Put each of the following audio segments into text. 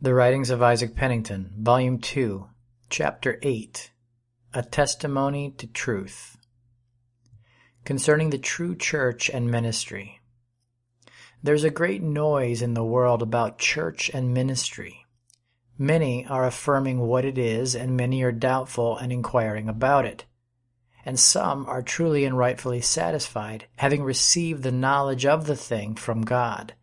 The Writings of Isaac Penington, Volume 2, Chapter 8 A Testimony to Truth Concerning the True Church and Ministry. There's a great noise in the world about church and ministry. Many are affirming what it is, and many are doubtful and inquiring about it. And some are truly and rightfully satisfied, having received the knowledge of the thing from God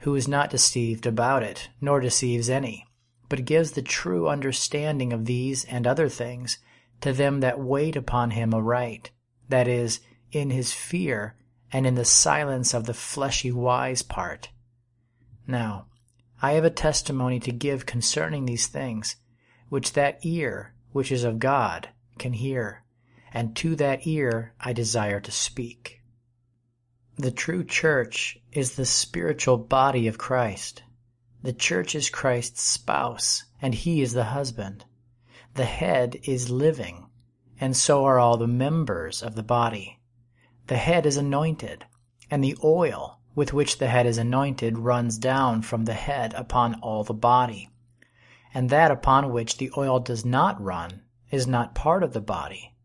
who is not deceived about it, nor deceives any, but gives the true understanding of these and other things to them that wait upon him aright, that is, in his fear and in the silence of the fleshy wise part. Now, I have a testimony to give concerning these things, which that ear, which is of God, can hear, and to that ear I desire to speak. The true church is the spiritual body of Christ. The church is Christ's spouse, and he is the husband. The head is living, and so are all the members of the body. The head is anointed, and the oil with which the head is anointed runs down from the head upon all the body. And that upon which the oil does not run is not part of the body.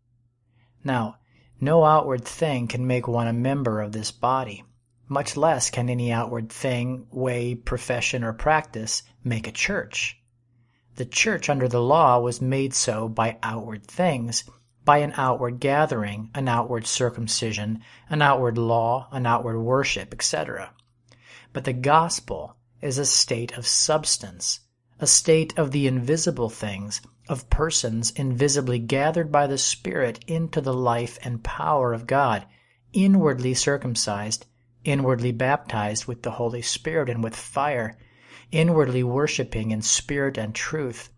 Now, no outward thing can make one a member of this body. Much less can any outward thing, way, profession, or practice make a church. The church under the law was made so by outward things, by an outward gathering, an outward circumcision, an outward law, an outward worship, etc. But the gospel is a state of substance, a state of the invisible things, of persons invisibly gathered by the Spirit into the life and power of God, inwardly circumcised, inwardly baptized with the Holy Spirit and with fire, inwardly worshiping in spirit and truth,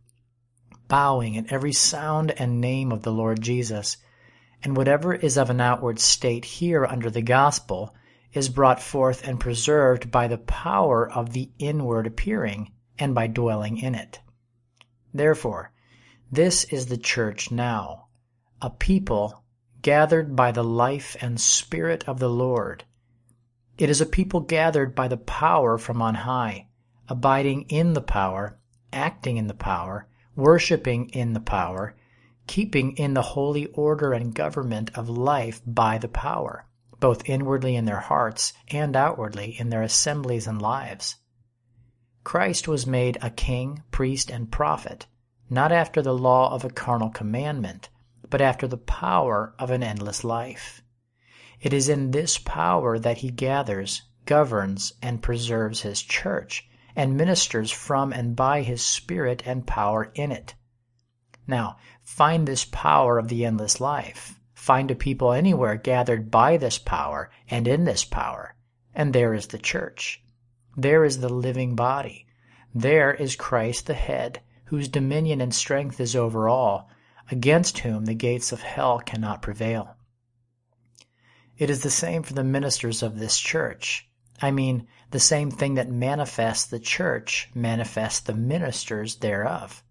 bowing at every sound and name of the Lord Jesus. And whatever is of an outward state here under the gospel is brought forth and preserved by the power of the inward appearing and by dwelling in it. Therefore, this is the church now, a people gathered by the life and spirit of the Lord. It is a people gathered by the power from on high, abiding in the power, acting in the power, worshiping in the power, keeping in the holy order and government of life by the power, both inwardly in their hearts and outwardly in their assemblies and lives. Christ was made a king, priest, and prophet, not after the law of a carnal commandment, but after the power of an endless life. It is in this power that he gathers, governs, and preserves his church, and ministers from and by his spirit and power in it. Now, find this power of the endless life. Find a people anywhere gathered by this power and in this power, and there is the church. There is the living body. There is Christ the head, whose dominion and strength is over all, against whom the gates of hell cannot prevail. It is the same for the ministers of this church. I mean, the same thing that manifests the church manifests the ministers thereof.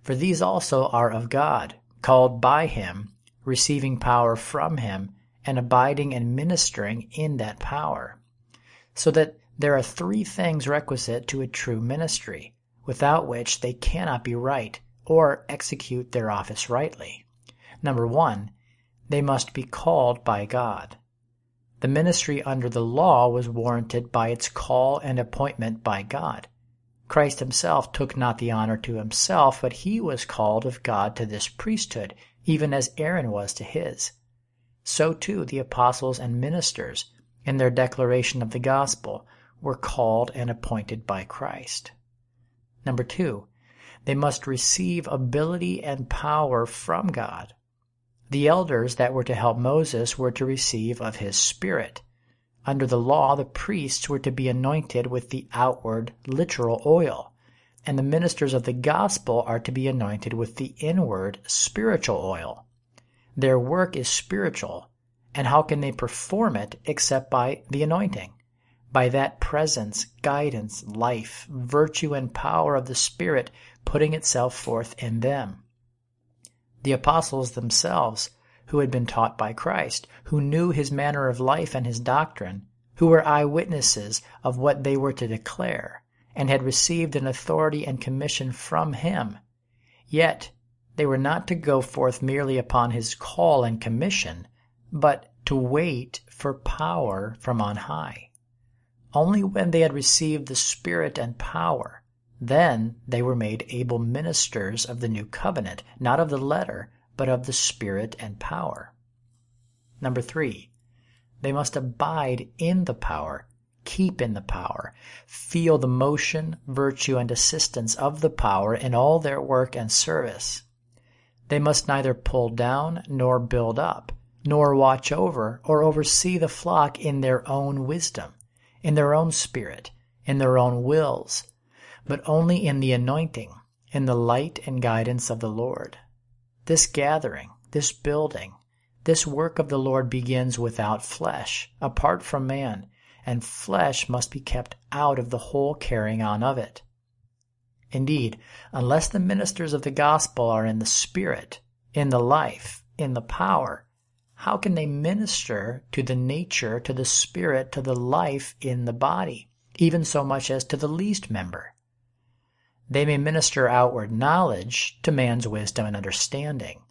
For these also are of God, called by him, receiving power from him, and abiding and ministering in that power. So that there are three things requisite to a true ministry, without which they cannot be right or execute their office rightly. Number one, they must be called by God. The ministry under the law was warranted by its call and appointment by God. Christ himself took not the honor to himself, but he was called of God to this priesthood, even as Aaron was to his. So too the apostles and ministers, in their declaration of the gospel, were called and appointed by Christ. Number two, they must receive ability and power from God. The elders that were to help Moses were to receive of his Spirit. Under the law, the priests were to be anointed with the outward, literal oil, and the ministers of the gospel are to be anointed with the inward, spiritual oil. Their work is spiritual, and how can they perform it except by the anointing? By that presence, guidance, life, virtue, and power of the Spirit putting itself forth in them. The apostles themselves, who had been taught by Christ, who knew his manner of life and his doctrine, who were eyewitnesses of what they were to declare, and had received an authority and commission from him. Yet they were not to go forth merely upon his call and commission, but to wait for power from on high. Only when they had received the Spirit and power, then they were made able ministers of the new covenant, not of the letter, but of the Spirit and power. Number three, they must abide in the power, keep in the power, feel the motion, virtue, and assistance of the power in all their work and service. They must neither pull down nor build up, nor watch over or oversee the flock in their own wisdom, in their own spirit, in their own wills, but only in the anointing, in the light and guidance of the Lord. This gathering, this building, this work of the Lord begins without flesh, apart from man, and flesh must be kept out of the whole carrying on of it. Indeed, unless the ministers of the gospel are in the spirit, in the life, in the power, how can they minister to the nature, to the spirit, to the life in the body, even so much as to the least member? They may minister outward knowledge to man's wisdom and understanding,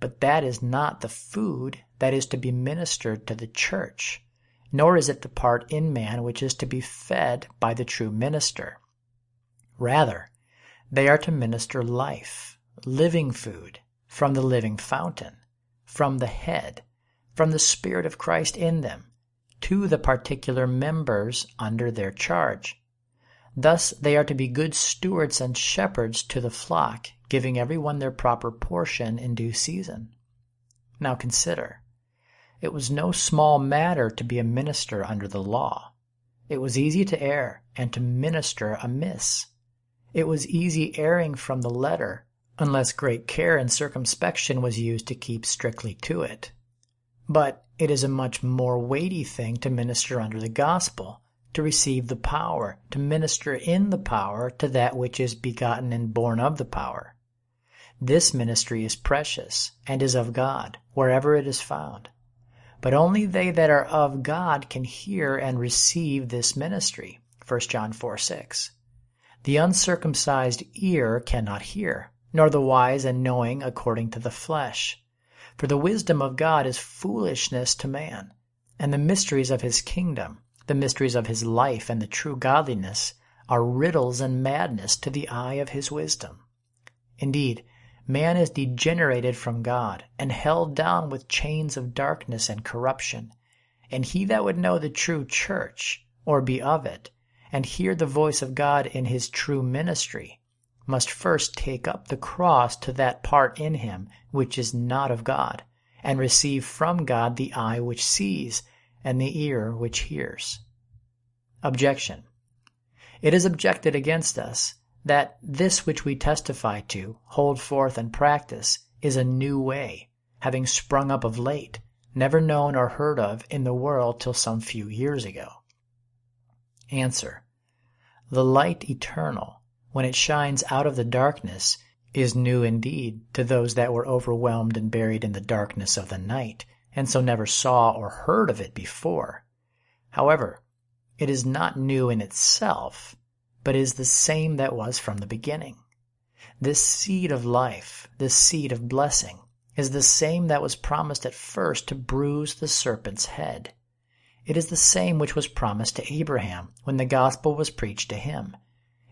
but that is not the food that is to be ministered to the church nor is it the part in man which is to be fed by the true minister. Rather, they are to minister life, living food, from the living fountain, from the head, from the Spirit of Christ in them, to the particular members under their charge. Thus they are to be good stewards and shepherds to the flock, giving every one their proper portion in due season. Now consider. It was no small matter to be a minister under the law. It was easy to err and to minister amiss. It was easy erring from the letter, unless great care and circumspection was used to keep strictly to it. But it is a much more weighty thing to minister under the gospel, to receive the power, to minister in the power to that which is begotten and born of the power. This ministry is precious and is of God, wherever it is found. But only they that are of God can hear and receive this ministry. 1 John 4 6. The uncircumcised ear cannot hear, nor the wise and knowing according to the flesh. For the wisdom of God is foolishness to man, and the mysteries of his kingdom, the mysteries of his life and the true godliness, are riddles and madness to the eye of his wisdom. Indeed, man is degenerated from God and held down with chains of darkness and corruption. And he that would know the true church, or be of it, and hear the voice of God in his true ministry, must first take up the cross to that part in him which is not of God, and receive from God the eye which sees, and the ear which hears. Objection. It is objected against us that this which we testify to, hold forth, and practice is a new way, having sprung up of late, never known or heard of in the world till some few years ago. Answer. The light eternal, when it shines out of the darkness, is new indeed to those that were overwhelmed and buried in the darkness of the night, and so never saw or heard of it before. However, it is not new in itself, but is the same that was from the beginning. This seed of life, this seed of blessing, is the same that was promised at first to bruise the serpent's head. It is the same which was promised to Abraham when the gospel was preached to him.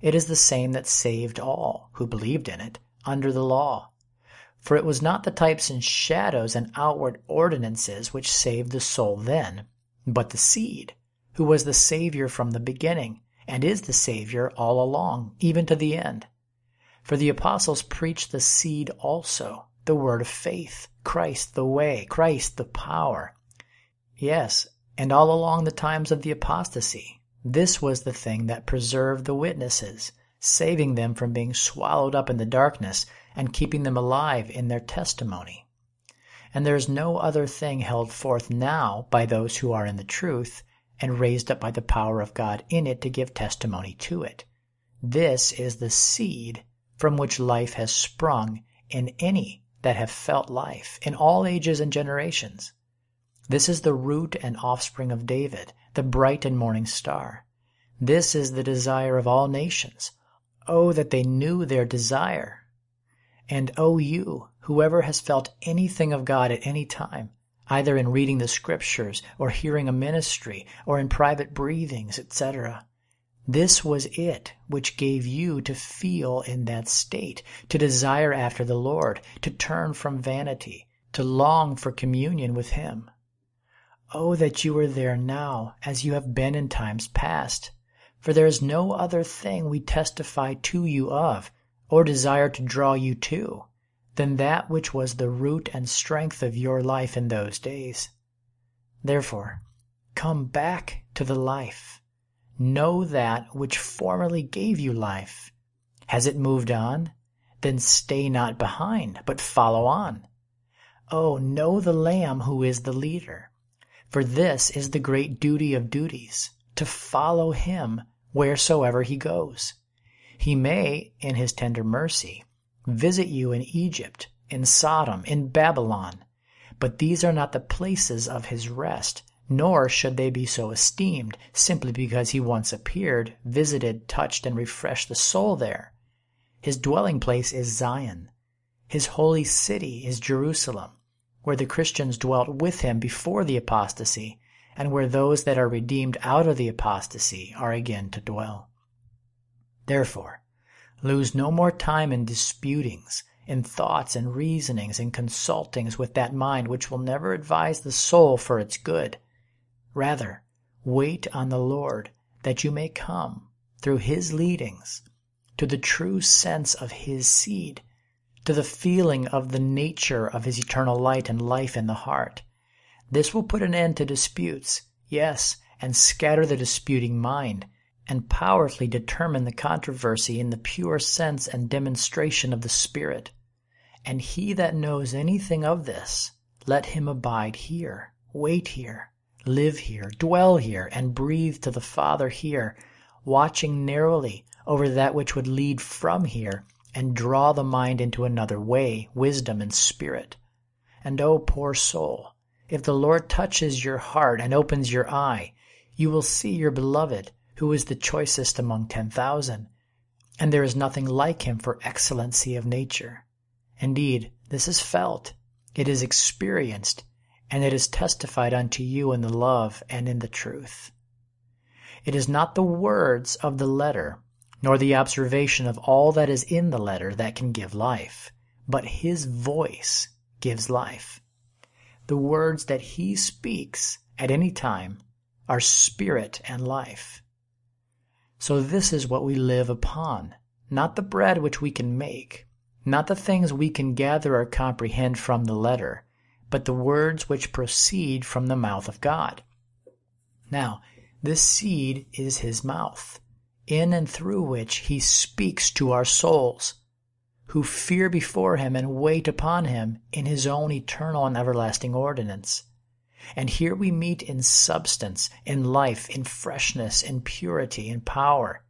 It is the same that saved all who believed in it under the law. For it was not the types and shadows and outward ordinances which saved the soul then, but the seed, who was the Savior from the beginning, and is the Savior all along, even to the end. For the apostles preached the seed also, the word of faith, Christ the way, Christ the power. Yes, and all along the times of the apostasy, this was the thing that preserved the witnesses, saving them from being swallowed up in the darkness and keeping them alive in their testimony. And there is no other thing held forth now by those who are in the truth and raised up by the power of God in it to give testimony to it. This is the seed from which life has sprung in any that have felt life in all ages and generations. This is the root and offspring of David, the bright and morning star. This is the desire of all nations. Oh, that they knew their desire. And oh, you, whoever has felt anything of God at any time, either in reading the scriptures or hearing a ministry or in private breathings, etc. This was it which gave you to feel in that state, to desire after the Lord, to turn from vanity, to long for communion with Him. Oh, that you were there now as you have been in times past. For there is no other thing we testify to you of, or desire to draw you to, than that which was the root and strength of your life in those days. Therefore, come back to the life. Know that which formerly gave you life. Has it moved on? Then stay not behind, but follow on. Oh, know the Lamb who is the leader. For this is the great duty of duties, to follow him wheresoever he goes. He may, in his tender mercy, visit you in Egypt, in Sodom, in Babylon, but these are not the places of his rest, nor should they be so esteemed simply because he once appeared, visited, touched, and refreshed the soul there. His dwelling place is Zion. His holy city is Jerusalem, where the Christians dwelt with him before the apostasy, and where those that are redeemed out of the apostasy are again to dwell. Therefore, lose no more time in disputings, in thoughts and reasonings and consultings with that mind which will never advise the soul for its good. Rather, wait on the Lord that you may come, through his leadings, to the true sense of his seed, to the feeling of the nature of his eternal light and life in the heart this will put an end to disputes, yes, and scatter the disputing mind, and powerfully determine the controversy in the pure sense and demonstration of the Spirit. And he that knows anything of this, let him abide here, wait here, live here, dwell here, and breathe to the Father here, watching narrowly over that which would lead from here and draw the mind into another way, wisdom and spirit. And O oh, poor soul, if the Lord touches your heart and opens your eye, you will see your beloved, who is the choicest among ten thousand, and there is nothing like him for excellency of nature. Indeed, this is felt, it is experienced, and it is testified unto you in the love and in the truth. It is not the words of the letter, nor the observation of all that is in the letter that can give life, but his voice gives life the words that he speaks at any time are spirit and life. So this is what we live upon, not the bread which we can make, not the things we can gather or comprehend from the letter, but the words which proceed from the mouth of God. Now, this seed is his mouth, in and through which he speaks to our souls who fear before him and wait upon him in his own eternal and everlasting ordinance. And here we meet in substance, in life, in freshness, in purity, in power.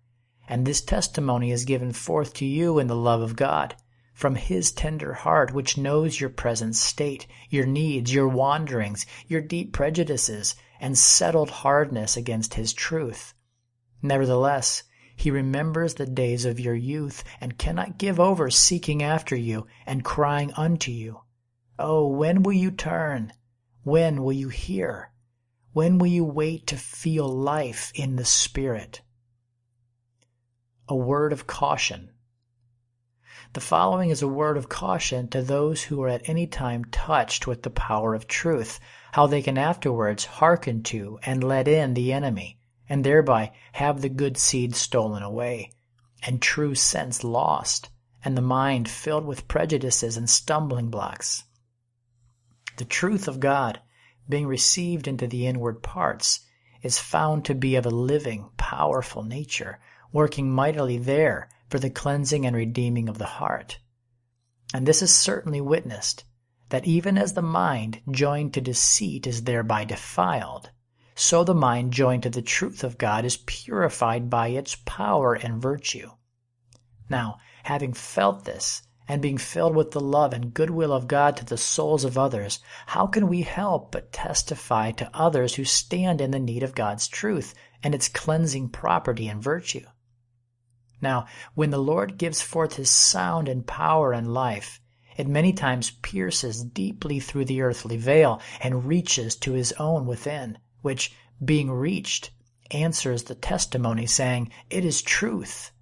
And this testimony is given forth to you in the love of God, from his tender heart, which knows your present state, your needs, your wanderings, your deep prejudices, and settled hardness against his truth. Nevertheless, he remembers the days of your youth and cannot give over seeking after you and crying unto you. Oh, when will you turn? When will you hear? When will you wait to feel life in the Spirit? A word of caution. The following is a word of caution to those who are at any time touched with the power of truth, how they can afterwards hearken to and let in the enemy and thereby have the good seed stolen away, and true sense lost, and the mind filled with prejudices and stumbling blocks. The truth of God, being received into the inward parts, is found to be of a living, powerful nature, working mightily there for the cleansing and redeeming of the heart. And this is certainly witnessed, that even as the mind joined to deceit is thereby defiled, so the mind joined to the truth of God is purified by its power and virtue. Now, having felt this, and being filled with the love and goodwill of God to the souls of others, how can we help but testify to others who stand in the need of God's truth and its cleansing property and virtue? Now, when the Lord gives forth his sound and power and life, it many times pierces deeply through the earthly veil and reaches to his own within, which, being reached, answers the testimony, saying, It is truth.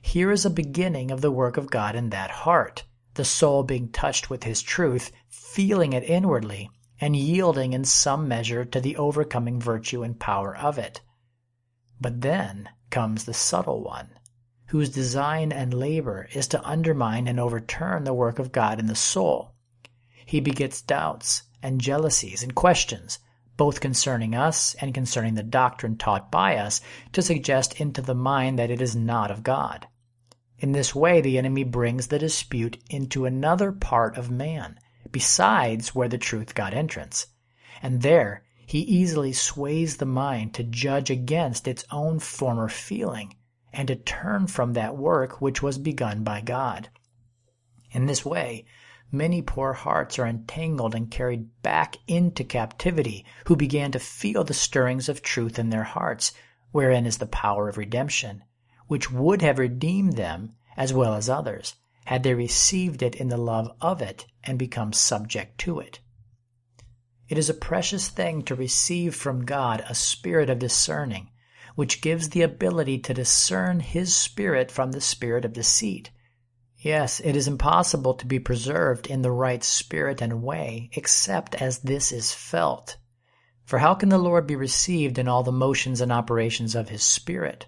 Here is a beginning of the work of God in that heart, the soul being touched with his truth, feeling it inwardly, and yielding in some measure to the overcoming virtue and power of it. But then comes the subtle one, whose design and labor is to undermine and overturn the work of God in the soul. He begets doubts and jealousies and questions, both concerning us and concerning the doctrine taught by us, to suggest into the mind that it is not of God. In this way, the enemy brings the dispute into another part of man, besides where the truth got entrance. And there he easily sways the mind to judge against its own former feeling, and to turn from that work which was begun by God. In this way, many poor hearts are entangled and carried back into captivity, who began to feel the stirrings of truth in their hearts, wherein is the power of redemption which would have redeemed them as well as others, had they received it in the love of it and become subject to it. It is a precious thing to receive from God a spirit of discerning, which gives the ability to discern His spirit from the spirit of deceit. Yes, it is impossible to be preserved in the right spirit and way except as this is felt. For how can the Lord be received in all the motions and operations of His Spirit?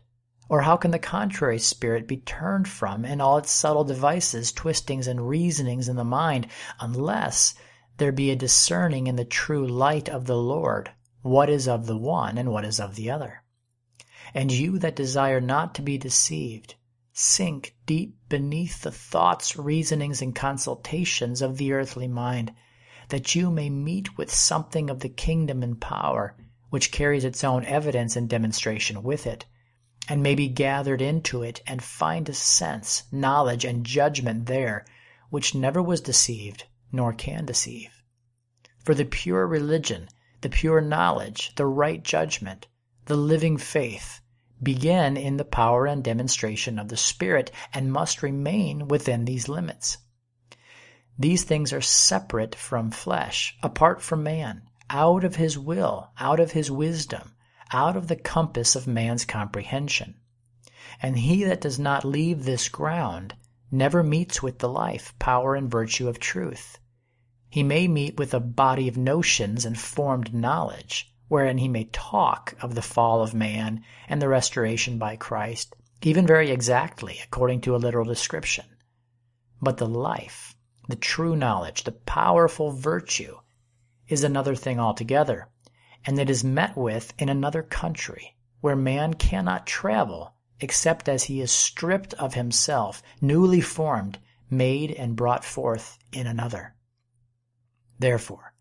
Or how can the contrary spirit be turned from in all its subtle devices, twistings, and reasonings in the mind, unless there be a discerning in the true light of the Lord what is of the one and what is of the other? And you that desire not to be deceived, sink deep beneath the thoughts, reasonings, and consultations of the earthly mind, that you may meet with something of the kingdom and power, which carries its own evidence and demonstration with it and may be gathered into it and find a sense, knowledge, and judgment there which never was deceived nor can deceive. For the pure religion, the pure knowledge, the right judgment, the living faith begin in the power and demonstration of the Spirit and must remain within these limits. These things are separate from flesh, apart from man, out of his will, out of his wisdom, out of the compass of man's comprehension. And he that does not leave this ground never meets with the life, power, and virtue of truth. He may meet with a body of notions and formed knowledge, wherein he may talk of the fall of man and the restoration by Christ, even very exactly according to a literal description. But the life, the true knowledge, the powerful virtue, is another thing altogether, and it is met with in another country, where man cannot travel except as he is stripped of himself, newly formed, made and brought forth in another. Therefore,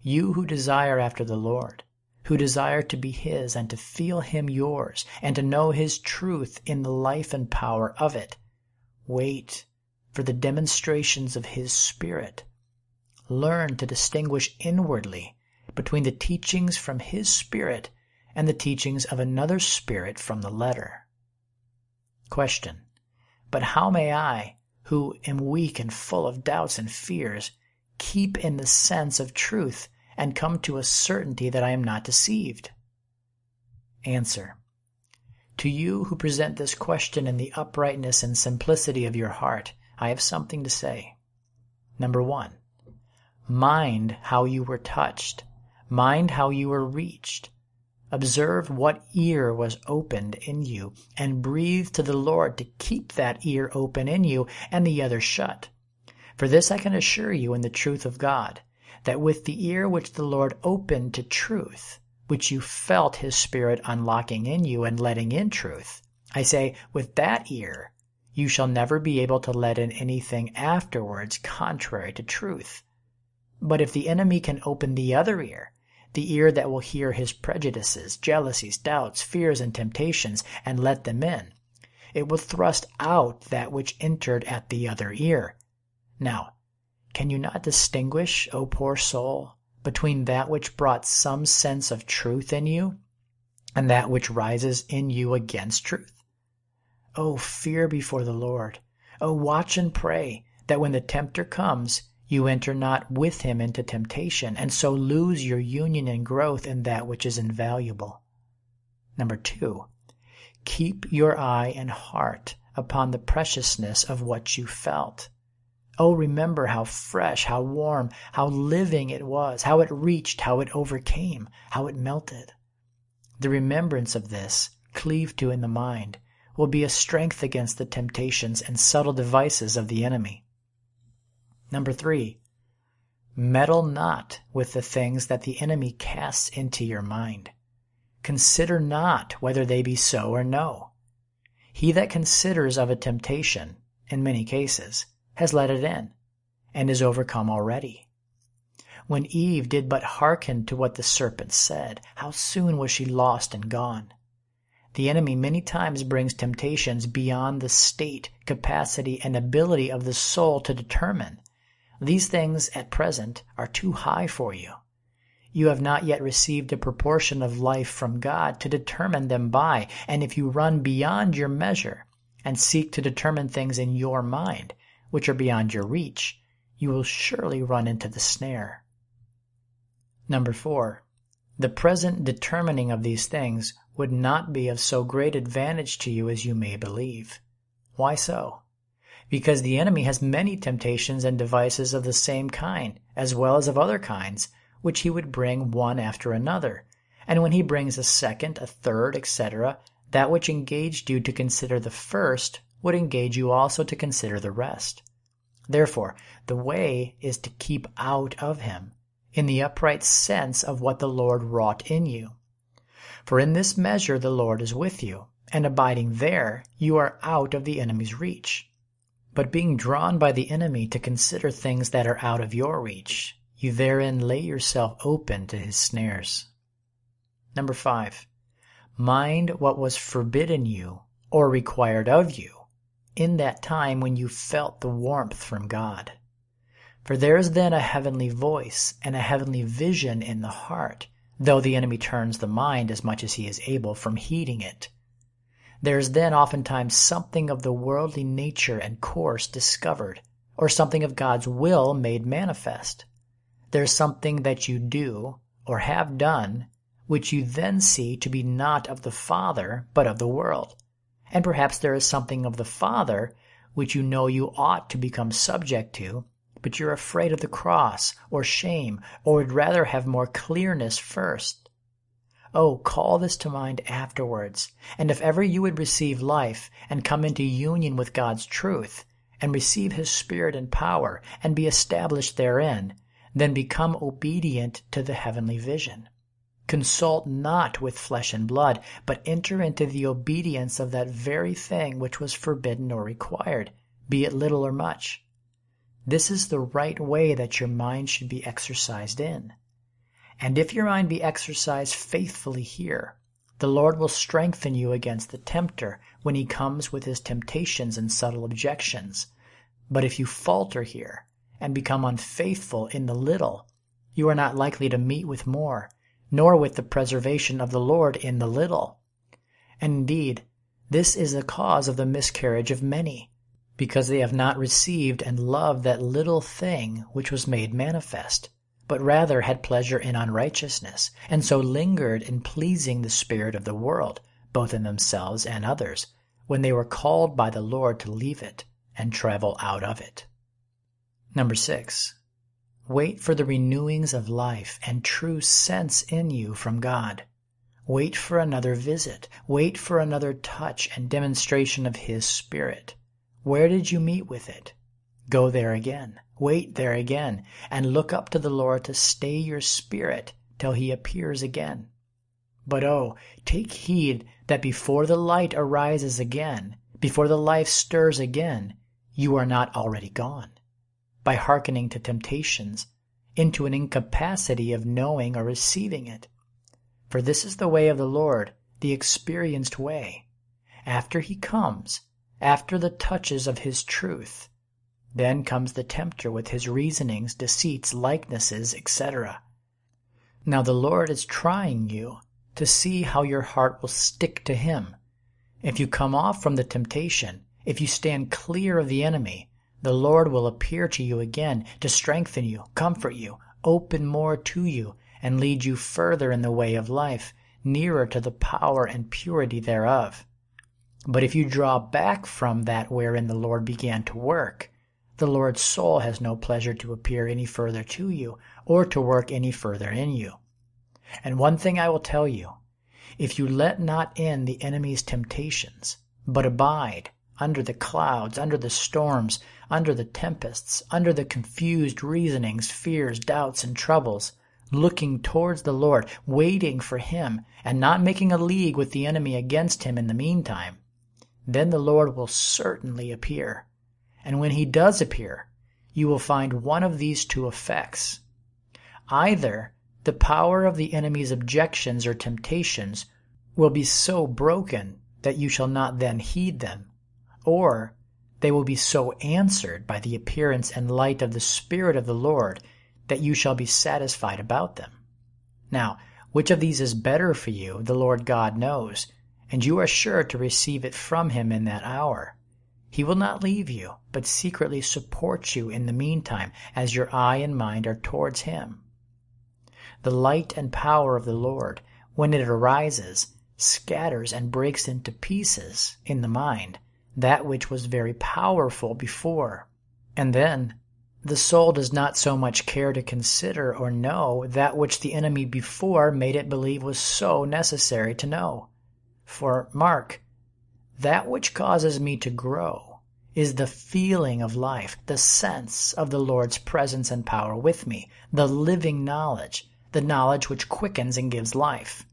you who desire after the Lord, who desire to be his and to feel him yours, and to know his truth in the life and power of it, wait for the demonstrations of his Spirit. Learn to distinguish inwardly between the teachings from his spirit and the teachings of another spirit from the letter. Question. But how may I, who am weak and full of doubts and fears, keep in the sense of truth and come to a certainty that I am not deceived? Answer. To you who present this question in the uprightness and simplicity of your heart, I have something to say. Number one, mind how you were touched Mind how you were reached. Observe what ear was opened in you, and breathe to the Lord to keep that ear open in you and the other shut. For this I can assure you in the truth of God, that with the ear which the Lord opened to truth, which you felt his Spirit unlocking in you and letting in truth, I say, with that ear, you shall never be able to let in anything afterwards contrary to truth. But if the enemy can open the other ear, the ear that will hear his prejudices, jealousies, doubts, fears, and temptations, and let them in. it will thrust out that which entered at the other ear. Now, can you not distinguish, O poor soul, between that which brought some sense of truth in you and that which rises in you against truth? O fear before the Lord. O watch and pray that when the tempter comes, you enter not with him into temptation and so lose your union and growth in that which is invaluable. Number two, keep your eye and heart upon the preciousness of what you felt. Oh, remember how fresh, how warm, how living it was, how it reached, how it overcame, how it melted. The remembrance of this, cleaved to in the mind, will be a strength against the temptations and subtle devices of the enemy. Number three, meddle not with the things that the enemy casts into your mind. Consider not whether they be so or no. He that considers of a temptation, in many cases, has let it in, and is overcome already. When Eve did but hearken to what the serpent said, how soon was she lost and gone? The enemy many times brings temptations beyond the state, capacity, and ability of the soul to determine these things at present are too high for you. You have not yet received a proportion of life from God to determine them by, and if you run beyond your measure and seek to determine things in your mind, which are beyond your reach, you will surely run into the snare. Number four, the present determining of these things would not be of so great advantage to you as you may believe. Why so? because the enemy has many temptations and devices of the same kind, as well as of other kinds, which he would bring one after another. And when he brings a second, a third, etc., that which engaged you to consider the first would engage you also to consider the rest. Therefore, the way is to keep out of him, in the upright sense of what the Lord wrought in you. For in this measure the Lord is with you, and abiding there, you are out of the enemy's reach. But being drawn by the enemy to consider things that are out of your reach, you therein lay yourself open to his snares. Number five, mind what was forbidden you or required of you in that time when you felt the warmth from God. For there is then a heavenly voice and a heavenly vision in the heart, though the enemy turns the mind as much as he is able from heeding it there is then oftentimes something of the worldly nature and course discovered, or something of God's will made manifest. There is something that you do, or have done, which you then see to be not of the Father, but of the world. And perhaps there is something of the Father which you know you ought to become subject to, but you're afraid of the cross, or shame, or would rather have more clearness first. Oh, call this to mind afterwards, and if ever you would receive life, and come into union with God's truth, and receive his spirit and power, and be established therein, then become obedient to the heavenly vision. Consult not with flesh and blood, but enter into the obedience of that very thing which was forbidden or required, be it little or much. This is the right way that your mind should be exercised in. And if your mind be exercised faithfully here, the Lord will strengthen you against the tempter when he comes with his temptations and subtle objections. But if you falter here and become unfaithful in the little, you are not likely to meet with more, nor with the preservation of the Lord in the little. And indeed, this is the cause of the miscarriage of many, because they have not received and loved that little thing which was made manifest but rather had pleasure in unrighteousness, and so lingered in pleasing the spirit of the world, both in themselves and others, when they were called by the Lord to leave it and travel out of it. Number six, wait for the renewings of life and true sense in you from God. Wait for another visit. Wait for another touch and demonstration of His Spirit. Where did you meet with it? Go there again. Wait there again, and look up to the Lord to stay your spirit till he appears again. But oh, take heed that before the light arises again, before the life stirs again, you are not already gone, by hearkening to temptations, into an incapacity of knowing or receiving it. For this is the way of the Lord, the experienced way. after he comes, after the touches of his truth, then comes the tempter with his reasonings, deceits, likenesses, etc. Now the Lord is trying you to see how your heart will stick to him. If you come off from the temptation, if you stand clear of the enemy, the Lord will appear to you again to strengthen you, comfort you, open more to you, and lead you further in the way of life, nearer to the power and purity thereof. But if you draw back from that wherein the Lord began to work, the Lord's soul has no pleasure to appear any further to you, or to work any further in you. And one thing I will tell you if you let not in the enemy's temptations, but abide under the clouds, under the storms, under the tempests, under the confused reasonings, fears, doubts, and troubles, looking towards the Lord, waiting for Him, and not making a league with the enemy against Him in the meantime, then the Lord will certainly appear. And when He does appear, you will find one of these two effects. Either the power of the enemy's objections or temptations will be so broken that you shall not then heed them, or they will be so answered by the appearance and light of the Spirit of the Lord that you shall be satisfied about them. Now, which of these is better for you, the Lord God knows, and you are sure to receive it from him in that hour. He will not leave you, but secretly support you in the meantime, as your eye and mind are towards him. The light and power of the Lord, when it arises, scatters and breaks into pieces, in the mind, that which was very powerful before. And then the soul does not so much care to consider or know that which the enemy before made it believe was so necessary to know. For, mark, that which causes me to grow is the feeling of life, the sense of the Lord's presence and power with me, the living knowledge, the knowledge which quickens and gives life.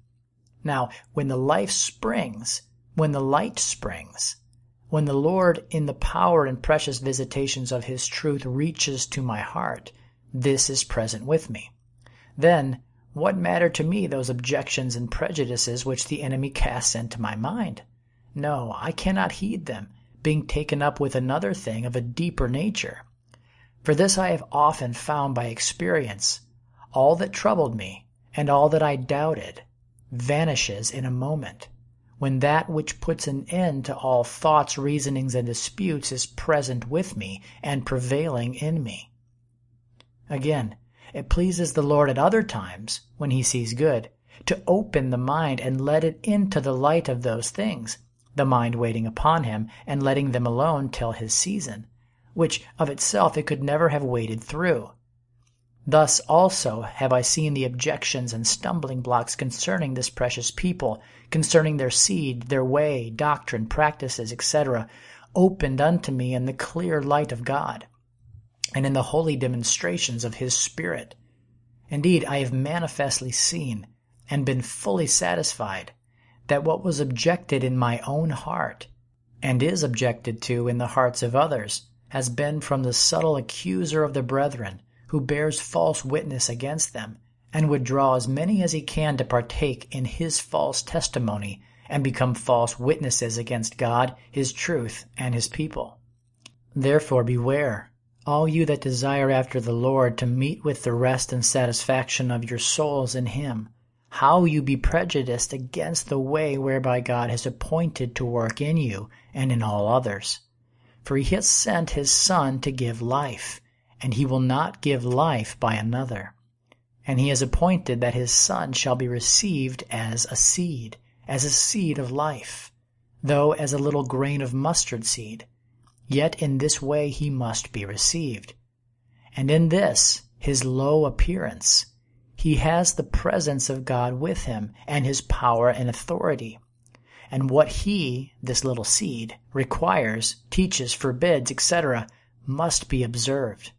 Now, when the life springs, when the light springs, when the Lord, in the power and precious visitations of His truth, reaches to my heart, this is present with me. Then, what matter to me those objections and prejudices which the enemy casts into my mind? No, I cannot heed them, being taken up with another thing of a deeper nature. For this I have often found by experience all that troubled me, and all that I doubted, vanishes in a moment, when that which puts an end to all thoughts, reasonings, and disputes is present with me and prevailing in me. Again, it pleases the Lord at other times, when he sees good, to open the mind and let it into the light of those things, the mind waiting upon him and letting them alone till his season, which of itself it could never have waited through. Thus also have I seen the objections and stumbling blocks concerning this precious people, concerning their seed, their way, doctrine, practices, etc., opened unto me in the clear light of God, and in the holy demonstrations of His Spirit. Indeed, I have manifestly seen, and been fully satisfied, that what was objected in my own heart, and is objected to in the hearts of others, has been from the subtle accuser of the brethren, who bears false witness against them, and would draw as many as he can to partake in his false testimony and become false witnesses against God, his truth, and his people. Therefore beware, all you that desire after the Lord to meet with the rest and satisfaction of your souls in him, how you be prejudiced against the way whereby God has appointed to work in you and in all others. For he has sent his Son to give life, and he will not give life by another. And he has appointed that his Son shall be received as a seed, as a seed of life, though as a little grain of mustard seed. Yet in this way he must be received. And in this, his low appearance, he has the presence of God with him, and his power and authority. And what he, this little seed, requires, teaches, forbids, etc., must be observed.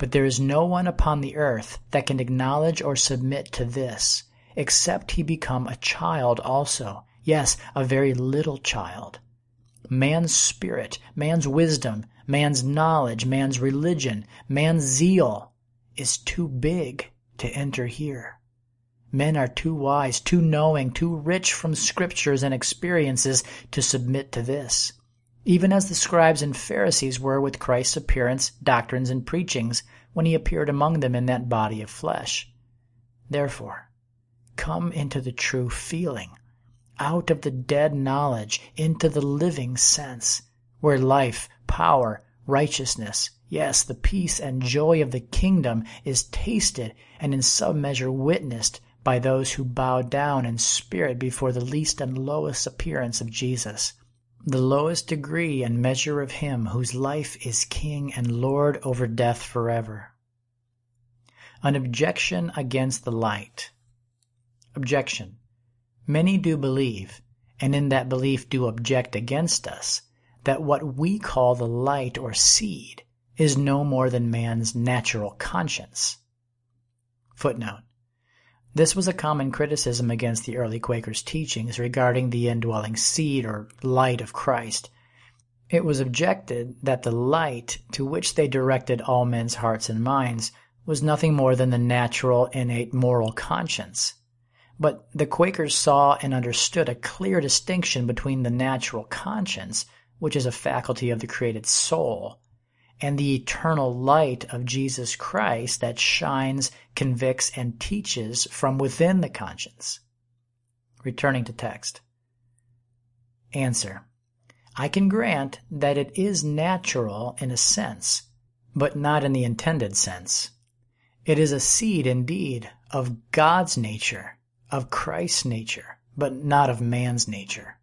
But there is no one upon the earth that can acknowledge or submit to this, except he become a child also, yes, a very little child. Man's spirit, man's wisdom, man's knowledge, man's religion, man's zeal is too big to enter here. Men are too wise, too knowing, too rich from scriptures and experiences to submit to this, even as the scribes and Pharisees were with Christ's appearance, doctrines, and preachings when he appeared among them in that body of flesh. Therefore, come into the true feeling, out of the dead knowledge into the living sense, where life, power, righteousness, yes, the peace and joy of the kingdom is tasted and in some measure witnessed by those who bow down in spirit before the least and lowest appearance of Jesus, the lowest degree and measure of Him whose life is King and Lord over death forever. An objection against the light. Objection. Many do believe, and in that belief do object against us, that what we call the light or seed is no more than man's natural conscience. Footnote. This was a common criticism against the early Quakers' teachings regarding the indwelling seed or light of Christ. It was objected that the light to which they directed all men's hearts and minds was nothing more than the natural, innate moral conscience. But the Quakers saw and understood a clear distinction between the natural conscience, which is a faculty of the created soul, and the eternal light of Jesus Christ that shines, convicts, and teaches from within the conscience. Returning to text. Answer. I can grant that it is natural in a sense, but not in the intended sense. It is a seed indeed of God's nature, of Christ's nature, but not of man's nature.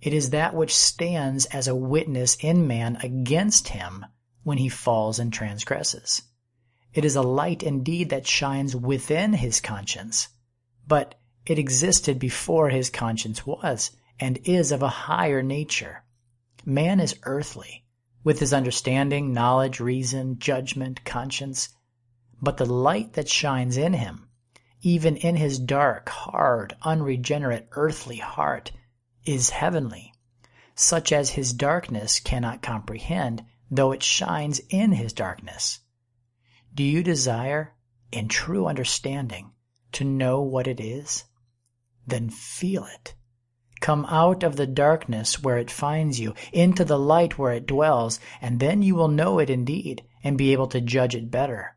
It is that which stands as a witness in man against him when he falls and transgresses. It is a light indeed that shines within his conscience, but it existed before his conscience was and is of a higher nature. Man is earthly, with his understanding, knowledge, reason, judgment, conscience, but the light that shines in him, even in his dark, hard, unregenerate, earthly heart, is heavenly, such as his darkness cannot comprehend though it shines in his darkness. Do you desire, in true understanding, to know what it is? Then feel it. Come out of the darkness where it finds you, into the light where it dwells, and then you will know it indeed, and be able to judge it better.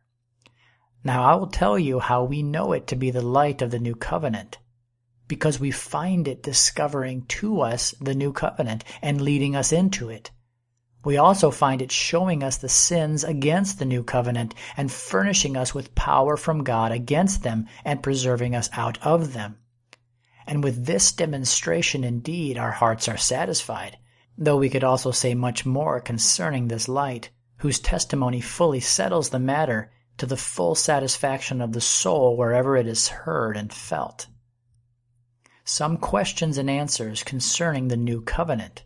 Now I will tell you how we know it to be the light of the new covenant. Because we find it discovering to us the new covenant and leading us into it. We also find it showing us the sins against the new covenant and furnishing us with power from God against them and preserving us out of them. And with this demonstration indeed our hearts are satisfied, though we could also say much more concerning this light, whose testimony fully settles the matter to the full satisfaction of the soul wherever it is heard and felt. Some questions and answers concerning the new covenant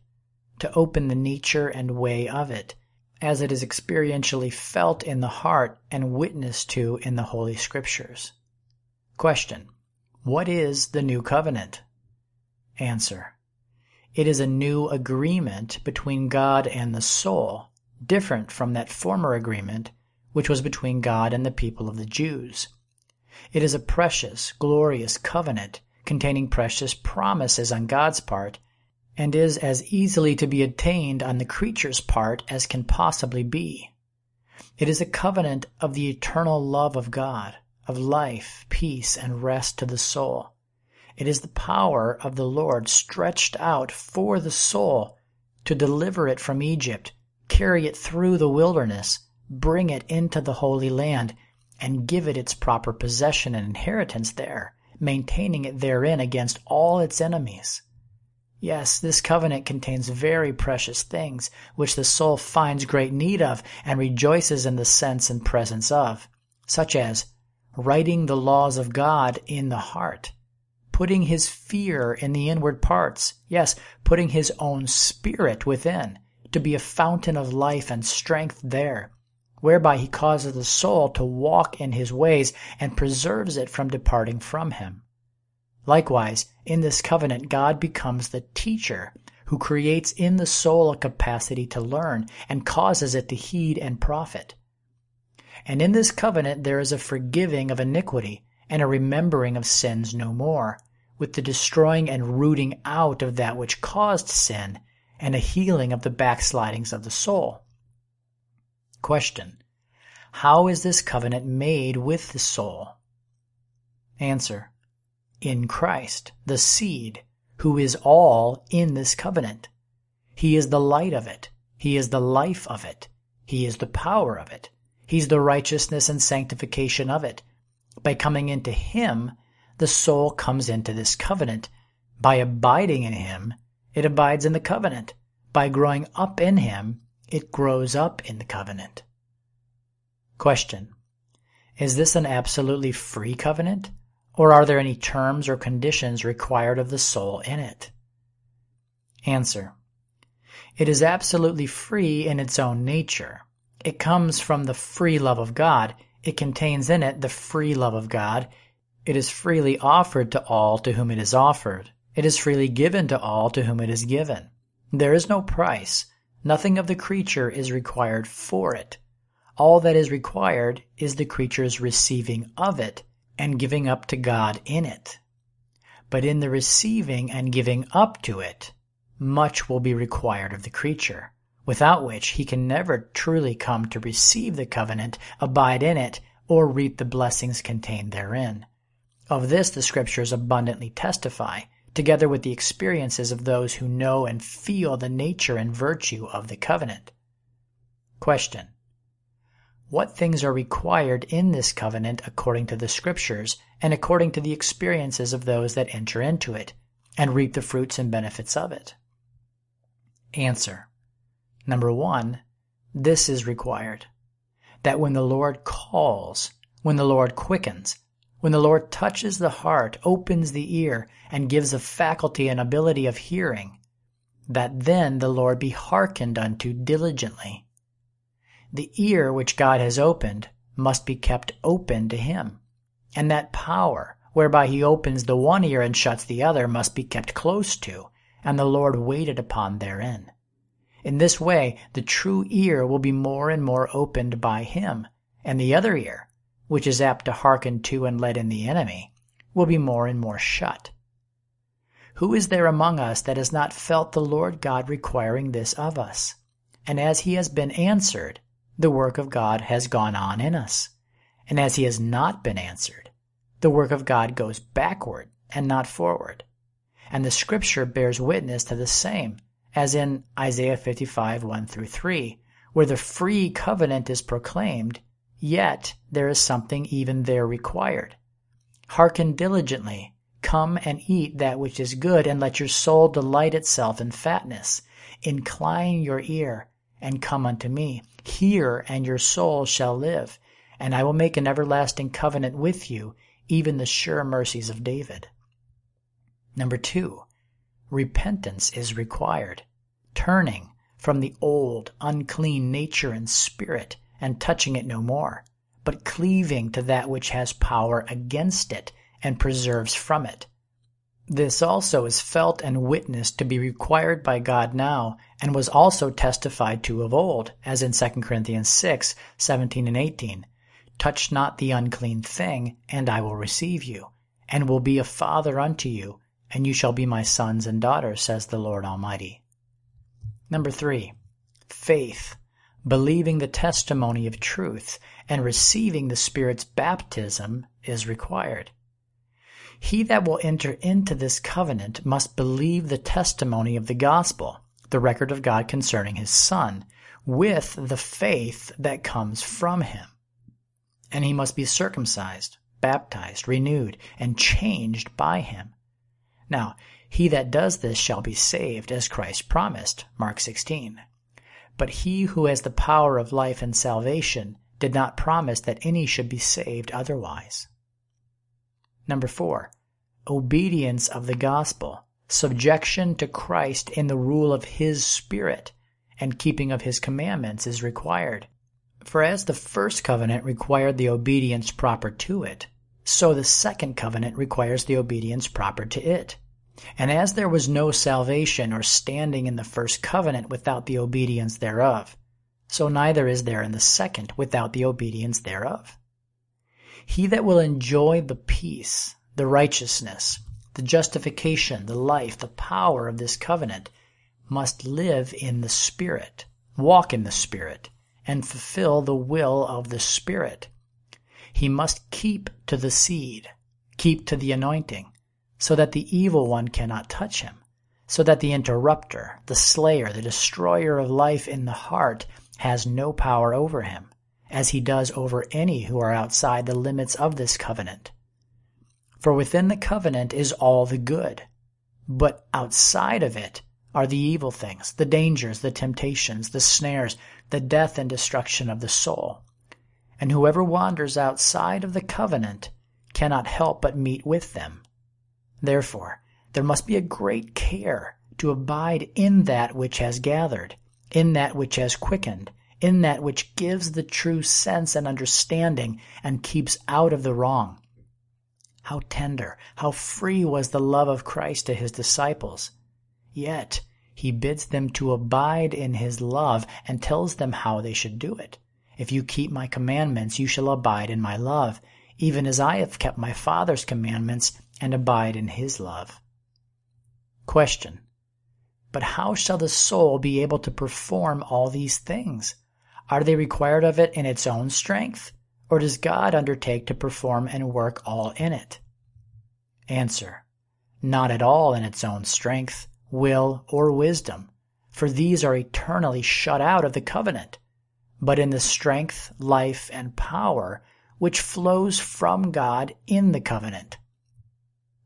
to open the nature and way of it, as it is experientially felt in the heart and witnessed to in the Holy Scriptures. Question. What is the new covenant? Answer. It is a new agreement between God and the soul, different from that former agreement which was between God and the people of the Jews. It is a precious, glorious covenant containing precious promises on God's part and is as easily to be attained on the creature's part as can possibly be. It is a covenant of the eternal love of God, of life, peace, and rest to the soul. It is the power of the Lord stretched out for the soul to deliver it from Egypt, carry it through the wilderness, bring it into the Holy Land, and give it its proper possession and inheritance there, maintaining it therein against all its enemies. Yes, this covenant contains very precious things, which the soul finds great need of and rejoices in the sense and presence of, such as writing the laws of God in the heart, putting his fear in the inward parts, yes, putting his own spirit within, to be a fountain of life and strength there, whereby he causes the soul to walk in his ways and preserves it from departing from him. Likewise, in this covenant, God becomes the teacher who creates in the soul a capacity to learn and causes it to heed and profit. And in this covenant there is a forgiving of iniquity and a remembering of sins no more, with the destroying and rooting out of that which caused sin, and a healing of the backslidings of the soul. Question. How is this covenant made with the soul? Answer. In Christ, the seed, who is all in this covenant. He is the light of it. He is the life of it. He is the power of it. He's the righteousness and sanctification of it. By coming into Him, the soul comes into this covenant. By abiding in Him, it abides in the covenant. By growing up in Him, it grows up in the covenant. Question. Is this an absolutely free covenant? Or are there any terms or conditions required of the soul in it? Answer. It is absolutely free in its own nature. It comes from the free love of God. It contains in it the free love of God. It is freely offered to all to whom it is offered. It is freely given to all to whom it is given. There is no price. Nothing of the creature is required for it. All that is required is the creature's receiving of it and giving up to God in it. But in the receiving and giving up to it, much will be required of the creature, without which he can never truly come to receive the covenant, abide in it, or reap the blessings contained therein. Of this the Scriptures abundantly testify, together with the experiences of those who know and feel the nature and virtue of the covenant. Question. What things are required in this covenant according to the Scriptures and according to the experiences of those that enter into it and reap the fruits and benefits of it? Answer. Number one, this is required. That when the Lord calls, when the Lord quickens, when the Lord touches the heart, opens the ear, and gives a faculty and ability of hearing, that then the Lord be hearkened unto diligently the ear which God has opened must be kept open to him. And that power, whereby he opens the one ear and shuts the other, must be kept close to, and the Lord waited upon therein. In this way, the true ear will be more and more opened by him, and the other ear, which is apt to hearken to and let in the enemy, will be more and more shut. Who is there among us that has not felt the Lord God requiring this of us? And as he has been answered, the work of God has gone on in us. And as he has not been answered, the work of God goes backward and not forward. And the scripture bears witness to the same, as in Isaiah 55 1 through 3, where the free covenant is proclaimed, yet there is something even there required. Hearken diligently, come and eat that which is good, and let your soul delight itself in fatness. Incline your ear, and come unto me. Hear, and your soul shall live, and I will make an everlasting covenant with you, even the sure mercies of David. Number two, repentance is required. Turning from the old, unclean nature and spirit, and touching it no more, but cleaving to that which has power against it and preserves from it. This also is felt and witnessed to be required by God now, and was also testified to of old, as in 2 Corinthians 6, 17 and 18. Touch not the unclean thing, and I will receive you, and will be a father unto you, and you shall be my sons and daughters, says the Lord Almighty. Number three, faith, believing the testimony of truth, and receiving the Spirit's baptism is required. He that will enter into this covenant must believe the testimony of the gospel, the record of God concerning his Son, with the faith that comes from him. And he must be circumcised, baptized, renewed, and changed by him. Now, he that does this shall be saved, as Christ promised, Mark 16. But he who has the power of life and salvation did not promise that any should be saved otherwise. Number four, obedience of the gospel, subjection to Christ in the rule of his spirit, and keeping of his commandments is required. For as the first covenant required the obedience proper to it, so the second covenant requires the obedience proper to it. And as there was no salvation or standing in the first covenant without the obedience thereof, so neither is there in the second without the obedience thereof. He that will enjoy the peace, the righteousness, the justification, the life, the power of this covenant must live in the Spirit, walk in the Spirit, and fulfill the will of the Spirit. He must keep to the seed, keep to the anointing, so that the evil one cannot touch him, so that the interrupter, the slayer, the destroyer of life in the heart has no power over him, as he does over any who are outside the limits of this covenant. For within the covenant is all the good, but outside of it are the evil things, the dangers, the temptations, the snares, the death and destruction of the soul. And whoever wanders outside of the covenant cannot help but meet with them. Therefore, there must be a great care to abide in that which has gathered, in that which has quickened, in that which gives the true sense and understanding and keeps out of the wrong. How tender, how free was the love of Christ to his disciples. Yet he bids them to abide in his love and tells them how they should do it. If you keep my commandments, you shall abide in my love, even as I have kept my Father's commandments and abide in his love. Question. But how shall the soul be able to perform all these things? Are they required of it in its own strength, or does God undertake to perform and work all in it? Answer. Not at all in its own strength will, or wisdom, for these are eternally shut out of the covenant, but in the strength, life, and power which flows from God in the covenant.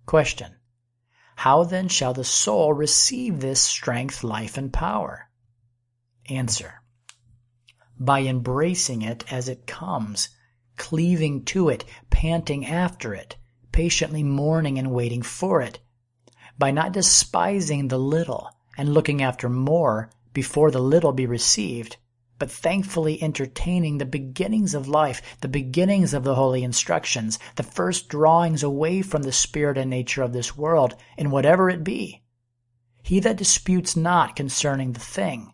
Question. How then shall the soul receive this strength, life, and power? Answer. By embracing it as it comes, cleaving to it, panting after it, patiently mourning and waiting for it, by not despising the little and looking after more before the little be received, but thankfully entertaining the beginnings of life, the beginnings of the holy instructions, the first drawings away from the spirit and nature of this world, in whatever it be. He that disputes not concerning the thing,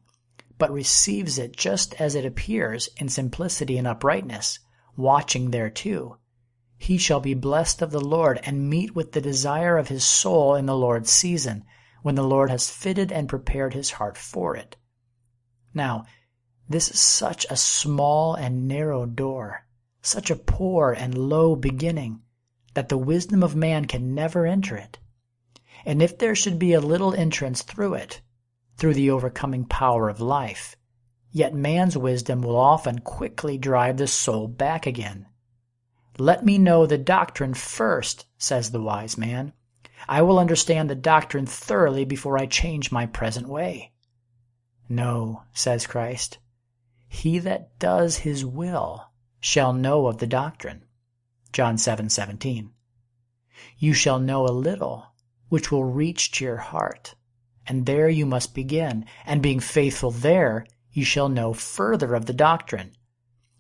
but receives it just as it appears in simplicity and uprightness, watching thereto, he shall be blessed of the Lord and meet with the desire of his soul in the Lord's season, when the Lord has fitted and prepared his heart for it. Now, this is such a small and narrow door, such a poor and low beginning, that the wisdom of man can never enter it. And if there should be a little entrance through it, through the overcoming power of life, yet man's wisdom will often quickly drive the soul back again. Let me know the doctrine first, says the wise man. I will understand the doctrine thoroughly before I change my present way. No, says Christ. He that does his will shall know of the doctrine. John 7:17. you shall know a little, which will reach to your heart, and there you must begin, and being faithful there, you shall know further of the doctrine.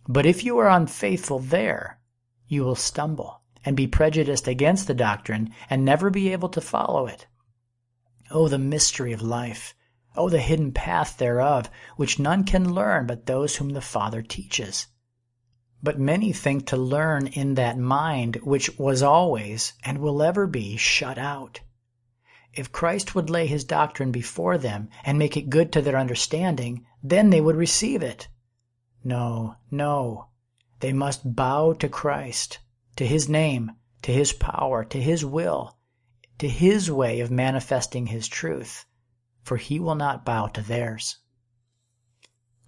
But if you are unfaithful there, you will stumble and be prejudiced against the doctrine and never be able to follow it. Oh, the mystery of life! Oh, the hidden path thereof, which none can learn but those whom the Father teaches. But many think to learn in that mind which was always and will ever be shut out. If Christ would lay his doctrine before them and make it good to their understanding, then they would receive it. No, no. They must bow to Christ, to his name, to his power, to his will, to his way of manifesting his truth, for he will not bow to theirs.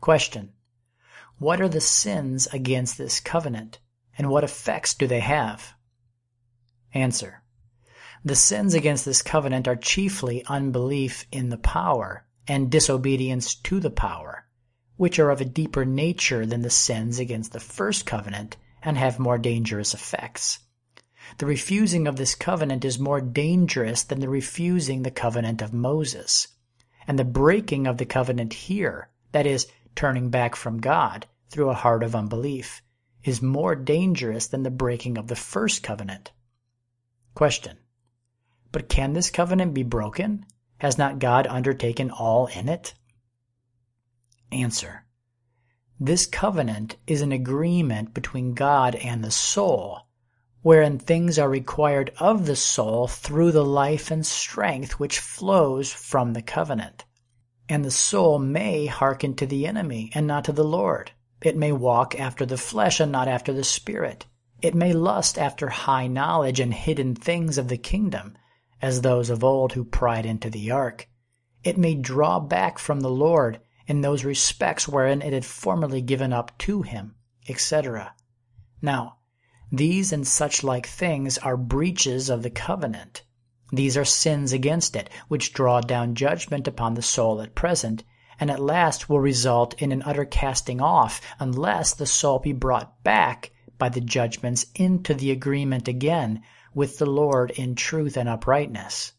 Question. What are the sins against this covenant, and what effects do they have? Answer. The sins against this covenant are chiefly unbelief in the power and disobedience to the power which are of a deeper nature than the sins against the first covenant and have more dangerous effects. The refusing of this covenant is more dangerous than the refusing the covenant of Moses. And the breaking of the covenant here, that is, turning back from God through a heart of unbelief, is more dangerous than the breaking of the first covenant. Question. But can this covenant be broken? Has not God undertaken all in it? Answer. This covenant is an agreement between God and the soul wherein things are required of the soul through the life and strength which flows from the covenant. And the soul may hearken to the enemy and not to the Lord. It may walk after the flesh and not after the spirit. It may lust after high knowledge and hidden things of the kingdom, as those of old who pried into the ark. It may draw back from the Lord in those respects wherein it had formerly given up to him, etc. Now, these and such like things are breaches of the covenant. These are sins against it, which draw down judgment upon the soul at present, and at last will result in an utter casting off, unless the soul be brought back by the judgments into the agreement again with the Lord in truth and uprightness.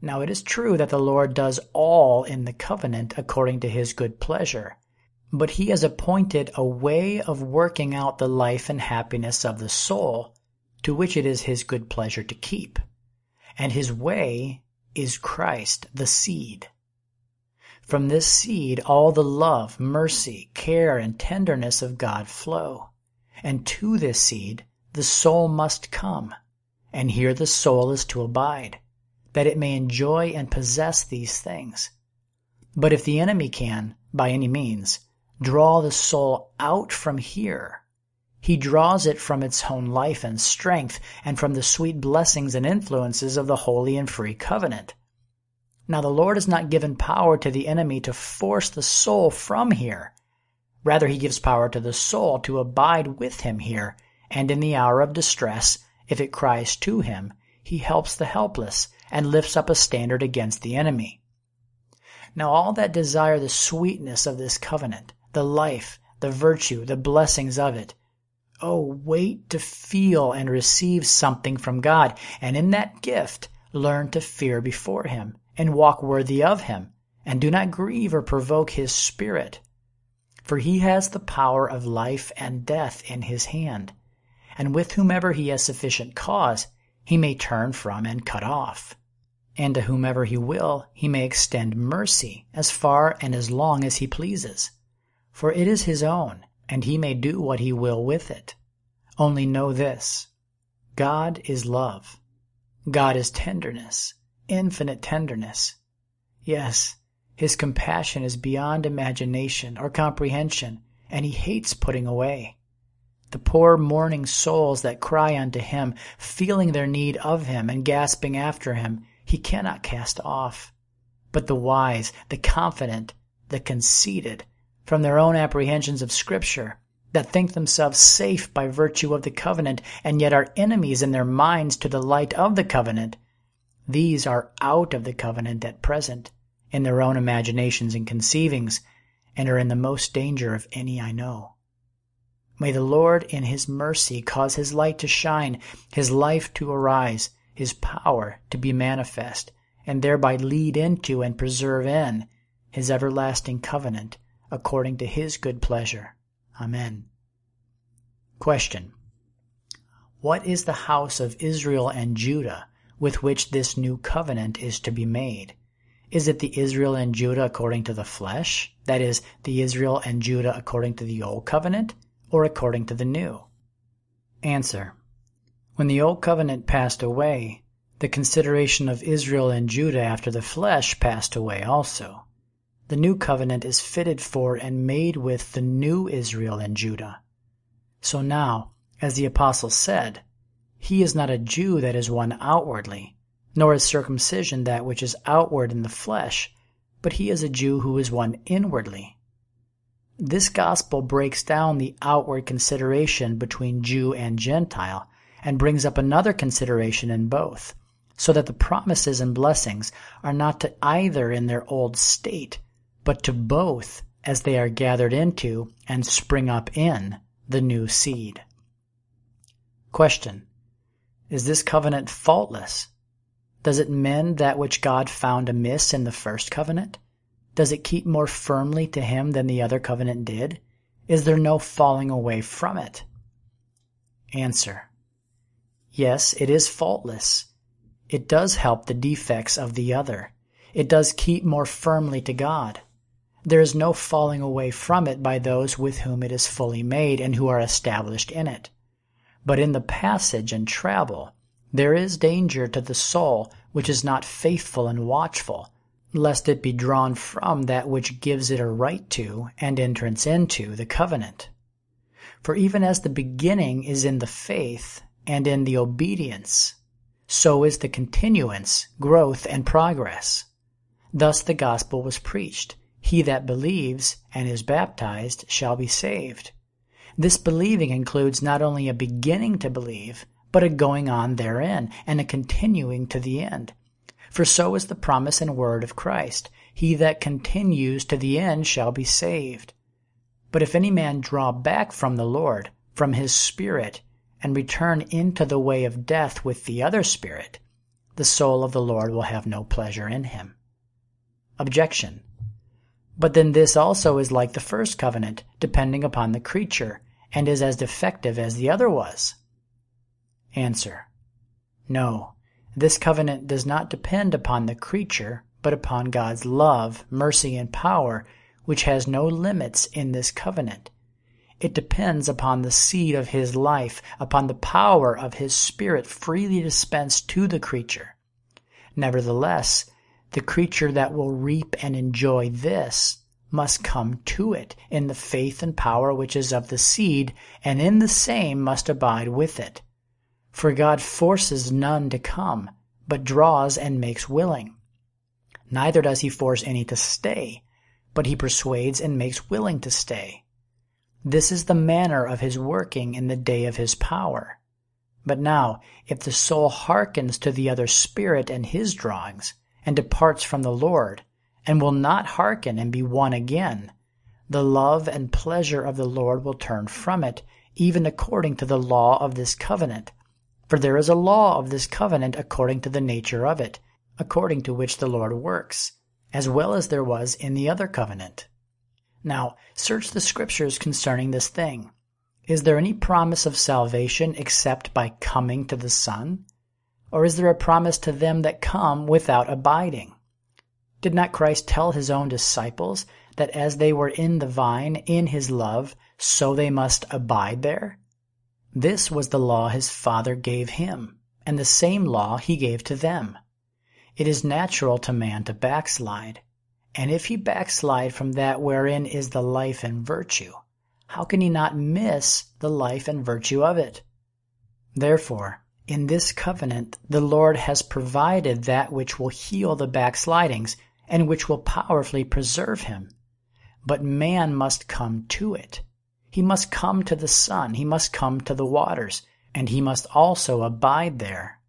Now it is true that the Lord does all in the covenant according to his good pleasure, but he has appointed a way of working out the life and happiness of the soul, to which it is his good pleasure to keep. And his way is Christ, the seed. From this seed all the love, mercy, care, and tenderness of God flow. And to this seed the soul must come, and here the soul is to abide that it may enjoy and possess these things. But if the enemy can, by any means, draw the soul out from here, he draws it from its own life and strength and from the sweet blessings and influences of the holy and free covenant. Now the Lord has not given power to the enemy to force the soul from here. Rather, he gives power to the soul to abide with him here, and in the hour of distress, if it cries to him, he helps the helpless and lifts up a standard against the enemy. Now all that desire the sweetness of this covenant, the life, the virtue, the blessings of it, oh, wait to feel and receive something from God, and in that gift learn to fear before Him, and walk worthy of Him, and do not grieve or provoke His Spirit. For He has the power of life and death in His hand, and with whomever He has sufficient cause, He may turn from and cut off and to whomever he will he may extend mercy as far and as long as he pleases. For it is his own, and he may do what he will with it. Only know this God is love. God is tenderness, infinite tenderness. Yes, his compassion is beyond imagination or comprehension, and he hates putting away. The poor mourning souls that cry unto him, feeling their need of him and gasping after him, he cannot cast off. But the wise, the confident, the conceited, from their own apprehensions of Scripture, that think themselves safe by virtue of the covenant, and yet are enemies in their minds to the light of the covenant, these are out of the covenant at present, in their own imaginations and conceivings, and are in the most danger of any I know. May the Lord in his mercy cause his light to shine, his life to arise, his power to be manifest, and thereby lead into and preserve in his everlasting covenant according to his good pleasure. Amen. Question. What is the house of Israel and Judah with which this new covenant is to be made? Is it the Israel and Judah according to the flesh, that is, the Israel and Judah according to the old covenant, or according to the new? Answer. When the Old Covenant passed away, the consideration of Israel and Judah after the flesh passed away also. The New Covenant is fitted for and made with the new Israel and Judah. So now, as the Apostle said, he is not a Jew that is one outwardly, nor is circumcision that which is outward in the flesh, but he is a Jew who is one inwardly. This gospel breaks down the outward consideration between Jew and Gentile and brings up another consideration in both, so that the promises and blessings are not to either in their old state, but to both as they are gathered into and spring up in the new seed. Question. Is this covenant faultless? Does it mend that which God found amiss in the first covenant? Does it keep more firmly to him than the other covenant did? Is there no falling away from it? Answer. Yes, it is faultless. It does help the defects of the other. It does keep more firmly to God. There is no falling away from it by those with whom it is fully made and who are established in it. But in the passage and travel, there is danger to the soul which is not faithful and watchful, lest it be drawn from that which gives it a right to, and entrance into, the covenant. For even as the beginning is in the faith and in the obedience, so is the continuance, growth, and progress. Thus the gospel was preached. He that believes and is baptized shall be saved. This believing includes not only a beginning to believe, but a going on therein, and a continuing to the end. For so is the promise and word of Christ He that continues to the end shall be saved. But if any man draw back from the Lord, from his Spirit, and return into the way of death with the other spirit, the soul of the Lord will have no pleasure in him. Objection. But then this also is like the first covenant, depending upon the creature, and is as defective as the other was. Answer. No, this covenant does not depend upon the creature, but upon God's love, mercy, and power which has no limits in this covenant. It depends upon the seed of his life, upon the power of his spirit freely dispensed to the creature. Nevertheless, the creature that will reap and enjoy this must come to it in the faith and power which is of the seed, and in the same must abide with it. For God forces none to come, but draws and makes willing. Neither does he force any to stay, but he persuades and makes willing to stay. This is the manner of his working in the day of his power. But now, if the soul hearkens to the other spirit and his drawings, and departs from the Lord, and will not hearken and be won again, the love and pleasure of the Lord will turn from it, even according to the law of this covenant. For there is a law of this covenant according to the nature of it, according to which the Lord works as well as there was in the other covenant. Now, search the scriptures concerning this thing. Is there any promise of salvation except by coming to the Son? Or is there a promise to them that come without abiding? Did not Christ tell his own disciples that as they were in the vine, in his love, so they must abide there? This was the law his Father gave him, and the same law he gave to them. It is natural to man to backslide, and if he backslide from that wherein is the life and virtue, how can he not miss the life and virtue of it? Therefore, in this covenant, the Lord has provided that which will heal the backslidings and which will powerfully preserve him. But man must come to it. He must come to the Son, he must come to the waters, and he must also abide there.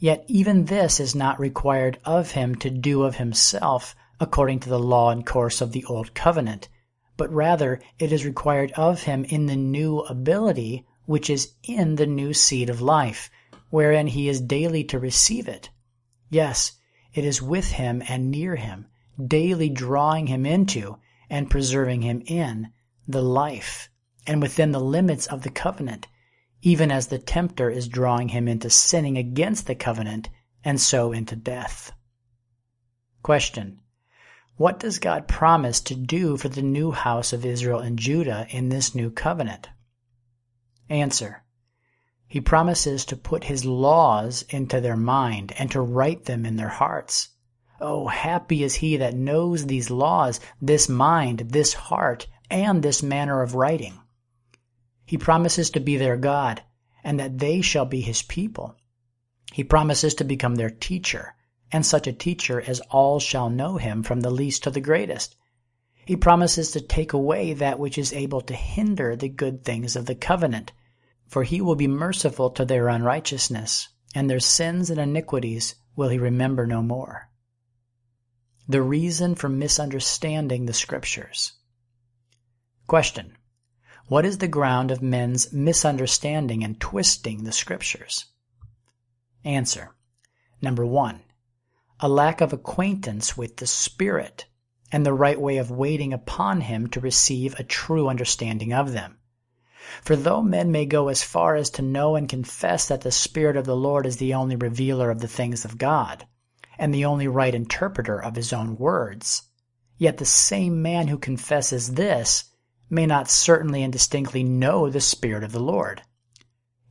Yet even this is not required of him to do of himself according to the law and course of the old covenant, but rather it is required of him in the new ability which is in the new seed of life, wherein he is daily to receive it. Yes, it is with him and near him, daily drawing him into, and preserving him in, the life, and within the limits of the covenant, even as the tempter is drawing him into sinning against the covenant and so into death. Question. What does God promise to do for the new house of Israel and Judah in this new covenant? Answer. He promises to put his laws into their mind and to write them in their hearts. Oh, happy is he that knows these laws, this mind, this heart, and this manner of writing. He promises to be their God and that they shall be his people. He promises to become their teacher, and such a teacher as all shall know him from the least to the greatest. He promises to take away that which is able to hinder the good things of the covenant, for he will be merciful to their unrighteousness, and their sins and iniquities will he remember no more. The reason for misunderstanding the scriptures. Question. What is the ground of men's misunderstanding and twisting the scriptures? Answer. Number one, a lack of acquaintance with the Spirit and the right way of waiting upon Him to receive a true understanding of them. For though men may go as far as to know and confess that the Spirit of the Lord is the only revealer of the things of God, and the only right interpreter of his own words, yet the same man who confesses this may not certainly and distinctly know the Spirit of the Lord.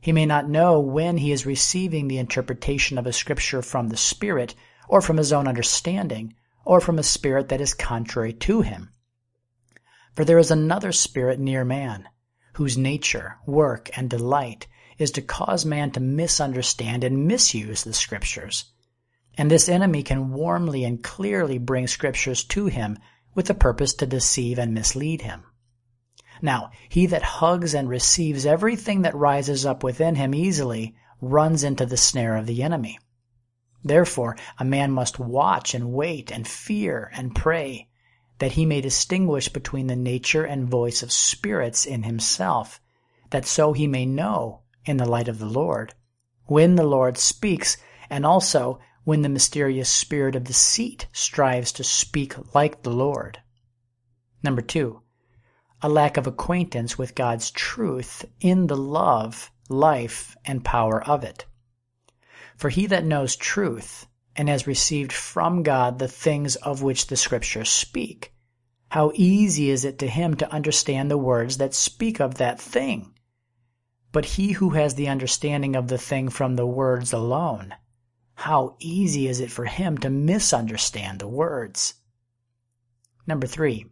He may not know when he is receiving the interpretation of a scripture from the Spirit, or from his own understanding, or from a spirit that is contrary to him. For there is another spirit near man, whose nature, work, and delight is to cause man to misunderstand and misuse the scriptures. And this enemy can warmly and clearly bring scriptures to him with the purpose to deceive and mislead him. Now, he that hugs and receives everything that rises up within him easily runs into the snare of the enemy. Therefore, a man must watch and wait and fear and pray that he may distinguish between the nature and voice of spirits in himself, that so he may know, in the light of the Lord, when the Lord speaks, and also when the mysterious spirit of deceit strives to speak like the Lord. Number two, a lack of acquaintance with God's truth in the love, life, and power of it. For he that knows truth, and has received from God the things of which the Scriptures speak, how easy is it to him to understand the words that speak of that thing? But he who has the understanding of the thing from the words alone, how easy is it for him to misunderstand the words? Number three,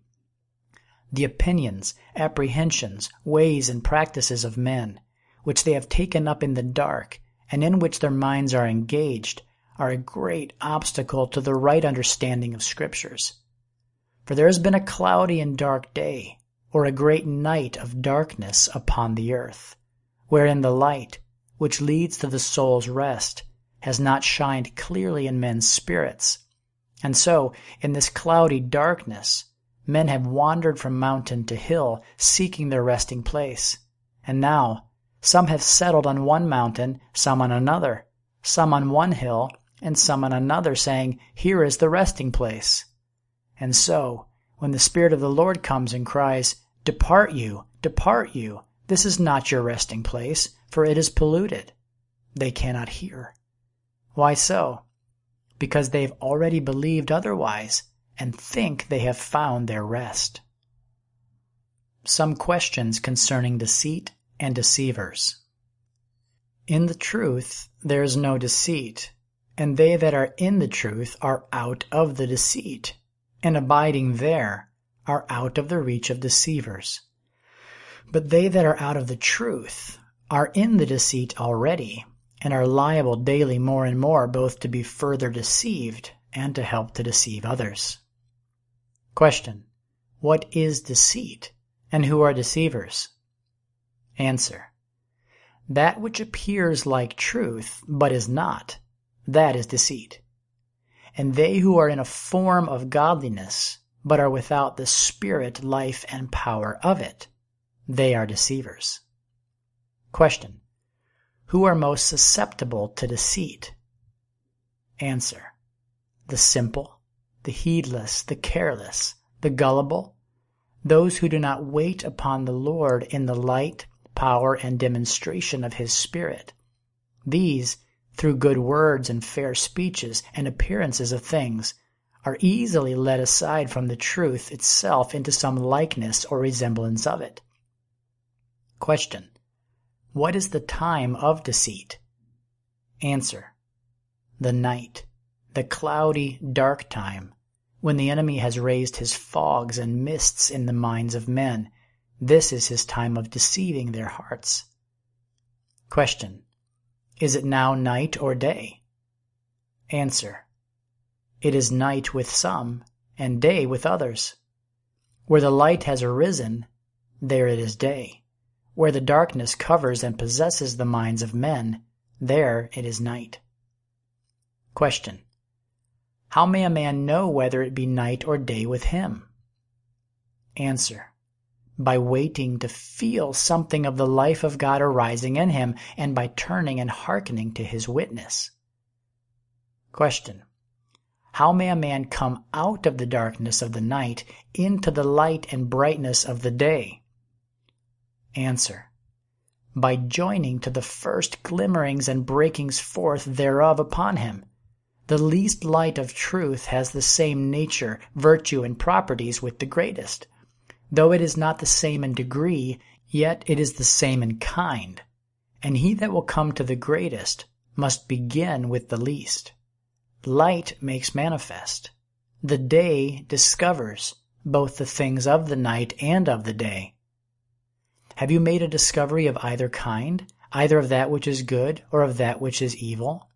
the opinions, apprehensions, ways, and practices of men, which they have taken up in the dark, and in which their minds are engaged, are a great obstacle to the right understanding of Scriptures. For there has been a cloudy and dark day, or a great night of darkness upon the earth, wherein the light, which leads to the soul's rest, has not shined clearly in men's spirits. And so, in this cloudy darkness, Men have wandered from mountain to hill, seeking their resting place. And now, some have settled on one mountain, some on another, some on one hill, and some on another, saying, Here is the resting place. And so, when the Spirit of the Lord comes and cries, Depart you, depart you, this is not your resting place, for it is polluted, they cannot hear. Why so? Because they've already believed otherwise and think they have found their rest. Some questions concerning deceit and deceivers. In the truth there is no deceit, and they that are in the truth are out of the deceit, and abiding there are out of the reach of deceivers. But they that are out of the truth are in the deceit already, and are liable daily more and more both to be further deceived and to help to deceive others. Question. What is deceit, and who are deceivers? Answer. That which appears like truth, but is not, that is deceit. And they who are in a form of godliness, but are without the spirit, life, and power of it, they are deceivers. Question. Who are most susceptible to deceit? Answer. The simple, the heedless, the careless, the gullible, those who do not wait upon the Lord in the light, power, and demonstration of his Spirit. These, through good words and fair speeches and appearances of things, are easily led aside from the truth itself into some likeness or resemblance of it. Question. What is the time of deceit? Answer. The night the cloudy, dark time, when the enemy has raised his fogs and mists in the minds of men. This is his time of deceiving their hearts. Question. Is it now night or day? Answer. It is night with some, and day with others. Where the light has arisen, there it is day. Where the darkness covers and possesses the minds of men, there it is night. Question. How may a man know whether it be night or day with him? Answer. By waiting to feel something of the life of God arising in him, and by turning and hearkening to his witness. Question. How may a man come out of the darkness of the night into the light and brightness of the day? Answer. By joining to the first glimmerings and breakings forth thereof upon him the least light of truth has the same nature, virtue, and properties with the greatest. Though it is not the same in degree, yet it is the same in kind. and he that will come to the greatest must begin with the least. Light makes manifest. The day discovers both the things of the night and of the day. Have you made a discovery of either kind, either of that which is good or of that which is evil?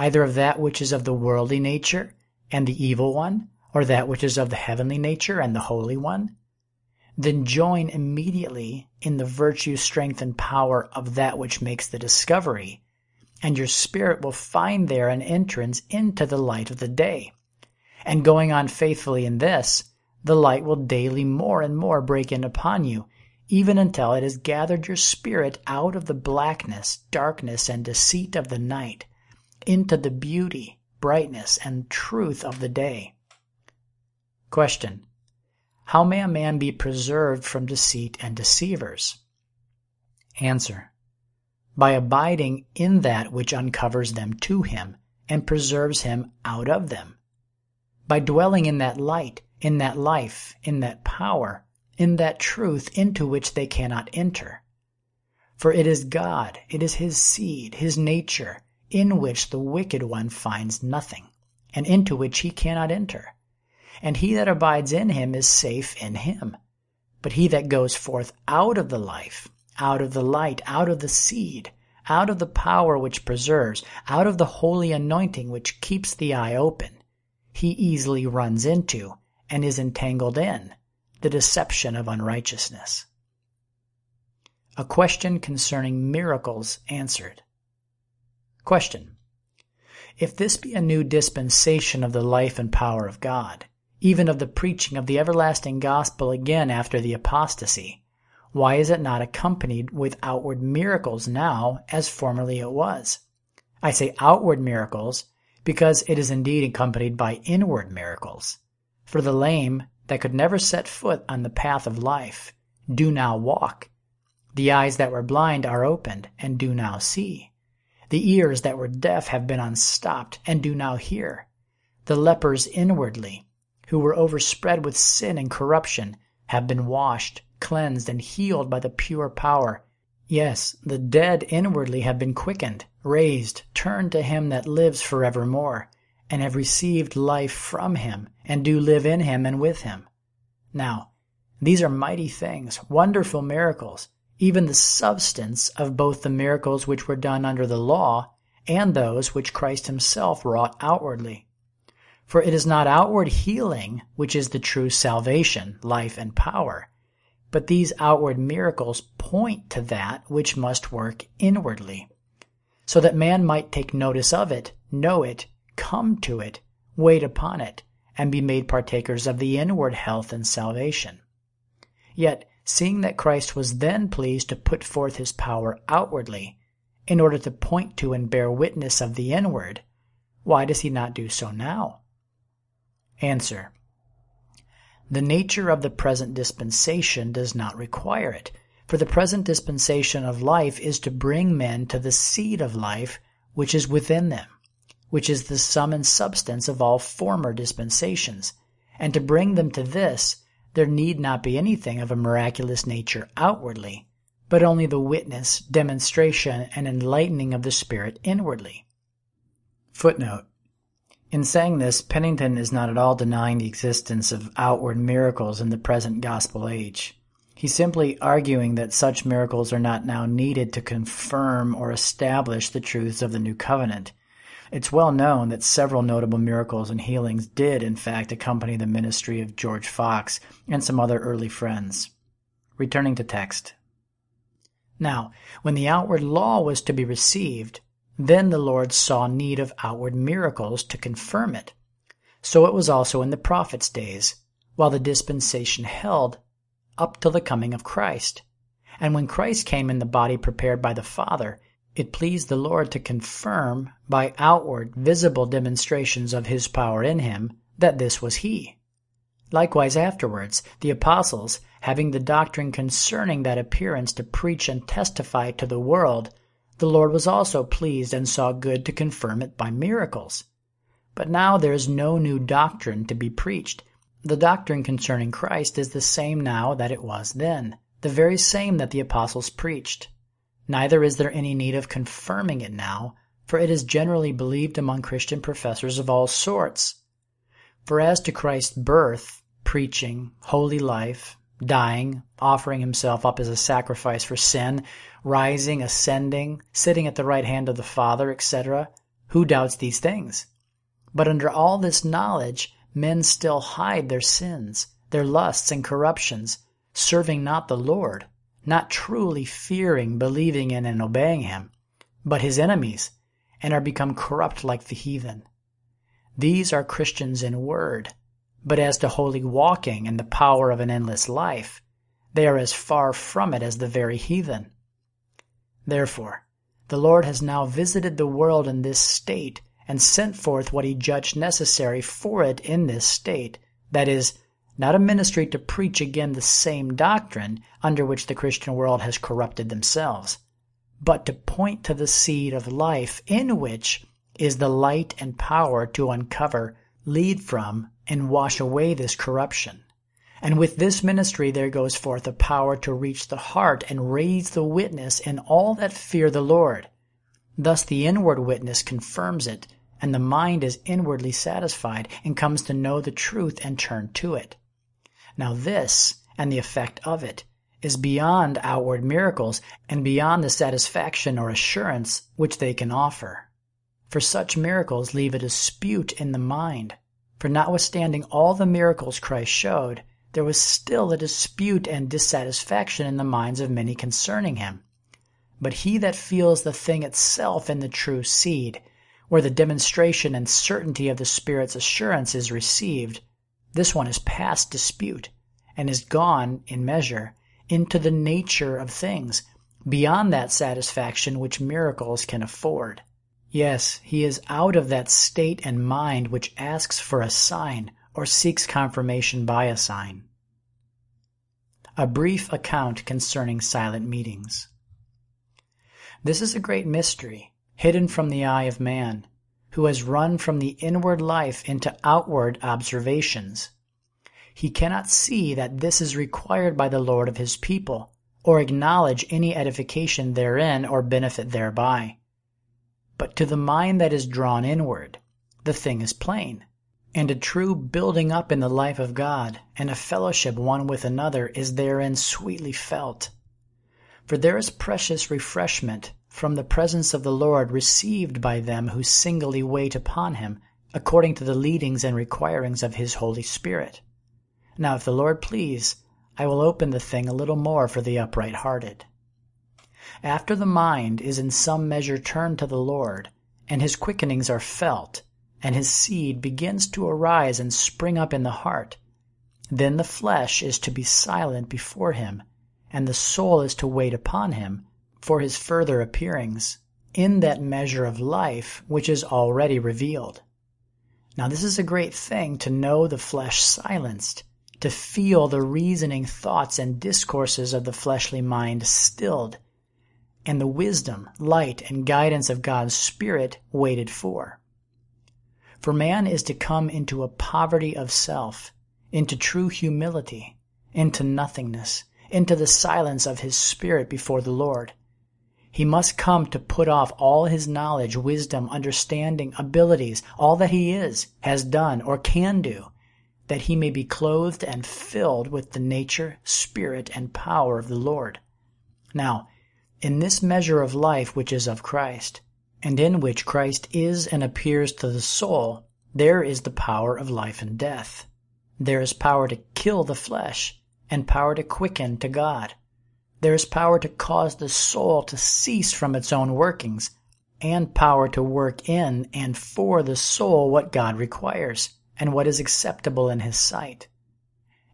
Either of that which is of the worldly nature and the evil one, or that which is of the heavenly nature and the holy one? Then join immediately in the virtue, strength, and power of that which makes the discovery, and your spirit will find there an entrance into the light of the day. And going on faithfully in this, the light will daily more and more break in upon you, even until it has gathered your spirit out of the blackness, darkness, and deceit of the night into the beauty, brightness, and truth of the day. Question. How may a man be preserved from deceit and deceivers? Answer. By abiding in that which uncovers them to him and preserves him out of them. By dwelling in that light, in that life, in that power, in that truth into which they cannot enter. For it is God, it is his seed, his nature, in which the wicked one finds nothing, and into which he cannot enter. And he that abides in him is safe in him. But he that goes forth out of the life, out of the light, out of the seed, out of the power which preserves, out of the holy anointing which keeps the eye open, he easily runs into and is entangled in the deception of unrighteousness. A question concerning miracles answered. Question. If this be a new dispensation of the life and power of God, even of the preaching of the everlasting gospel again after the apostasy, why is it not accompanied with outward miracles now as formerly it was? I say outward miracles because it is indeed accompanied by inward miracles. For the lame that could never set foot on the path of life do now walk. The eyes that were blind are opened and do now see. The ears that were deaf have been unstopped and do now hear. The lepers inwardly, who were overspread with sin and corruption, have been washed, cleansed, and healed by the pure power. Yes, the dead inwardly have been quickened, raised, turned to him that lives forevermore and have received life from him, and do live in him and with him. Now, these are mighty things, wonderful miracles, even the substance of both the miracles which were done under the law and those which Christ himself wrought outwardly. For it is not outward healing which is the true salvation, life, and power, but these outward miracles point to that which must work inwardly, so that man might take notice of it, know it, come to it, wait upon it, and be made partakers of the inward health and salvation. Yet, seeing that Christ was then pleased to put forth his power outwardly, in order to point to and bear witness of the inward, why does he not do so now? Answer. The nature of the present dispensation does not require it, for the present dispensation of life is to bring men to the seed of life which is within them which is the sum and substance of all former dispensations, and to bring them to this, there need not be anything of a miraculous nature outwardly, but only the witness, demonstration, and enlightening of the Spirit inwardly. Footnote. In saying this, Penington is not at all denying the existence of outward miracles in the present gospel age. He's simply arguing that such miracles are not now needed to confirm or establish the truths of the new covenant it's well known that several notable miracles and healings did, in fact, accompany the ministry of George Fox and some other early friends. Returning to text. Now, when the outward law was to be received, then the Lord saw need of outward miracles to confirm it. So it was also in the prophets' days, while the dispensation held, up till the coming of Christ. And when Christ came in the body prepared by the Father, it pleased the Lord to confirm, by outward, visible demonstrations of his power in him, that this was he. Likewise afterwards, the apostles, having the doctrine concerning that appearance to preach and testify to the world, the Lord was also pleased and saw good to confirm it by miracles. But now there is no new doctrine to be preached. The doctrine concerning Christ is the same now that it was then, the very same that the apostles preached. Neither is there any need of confirming it now, for it is generally believed among Christian professors of all sorts. For as to Christ's birth, preaching, holy life, dying, offering himself up as a sacrifice for sin, rising, ascending, sitting at the right hand of the Father, etc., who doubts these things? But under all this knowledge, men still hide their sins, their lusts and corruptions, serving not the Lord, not truly fearing, believing in, and obeying him, but his enemies, and are become corrupt like the heathen. These are Christians in word, but as to holy walking and the power of an endless life, they are as far from it as the very heathen. Therefore, the Lord has now visited the world in this state and sent forth what he judged necessary for it in this state, that is, not a ministry to preach again the same doctrine under which the Christian world has corrupted themselves, but to point to the seed of life in which is the light and power to uncover, lead from, and wash away this corruption. And with this ministry there goes forth a power to reach the heart and raise the witness in all that fear the Lord. Thus the inward witness confirms it, and the mind is inwardly satisfied and comes to know the truth and turn to it. Now this, and the effect of it, is beyond outward miracles and beyond the satisfaction or assurance which they can offer. For such miracles leave a dispute in the mind. For notwithstanding all the miracles Christ showed, there was still a dispute and dissatisfaction in the minds of many concerning him. But he that feels the thing itself in the true seed, where the demonstration and certainty of the Spirit's assurance is received, this one is past dispute, and is gone, in measure, into the nature of things, beyond that satisfaction which miracles can afford. Yes, he is out of that state and mind which asks for a sign or seeks confirmation by a sign. A brief account concerning silent meetings. This is a great mystery, hidden from the eye of man, who has run from the inward life into outward observations. He cannot see that this is required by the Lord of his people, or acknowledge any edification therein or benefit thereby. But to the mind that is drawn inward, the thing is plain, and a true building up in the life of God and a fellowship one with another is therein sweetly felt. For there is precious refreshment from the presence of the Lord received by them who singly wait upon him, according to the leadings and requirings of his Holy Spirit. Now, if the Lord please, I will open the thing a little more for the upright hearted. After the mind is in some measure turned to the Lord, and his quickenings are felt, and his seed begins to arise and spring up in the heart, then the flesh is to be silent before him, and the soul is to wait upon him for his further appearings in that measure of life which is already revealed. Now, this is a great thing to know the flesh silenced, to feel the reasoning thoughts and discourses of the fleshly mind stilled, and the wisdom, light, and guidance of God's Spirit waited for. For man is to come into a poverty of self, into true humility, into nothingness, into the silence of his spirit before the Lord he must come to put off all his knowledge, wisdom, understanding, abilities, all that he is, has done, or can do, that he may be clothed and filled with the nature, spirit, and power of the Lord. Now, in this measure of life which is of Christ, and in which Christ is and appears to the soul, there is the power of life and death. There is power to kill the flesh, and power to quicken to God. There is power to cause the soul to cease from its own workings, and power to work in and for the soul what God requires, and what is acceptable in His sight.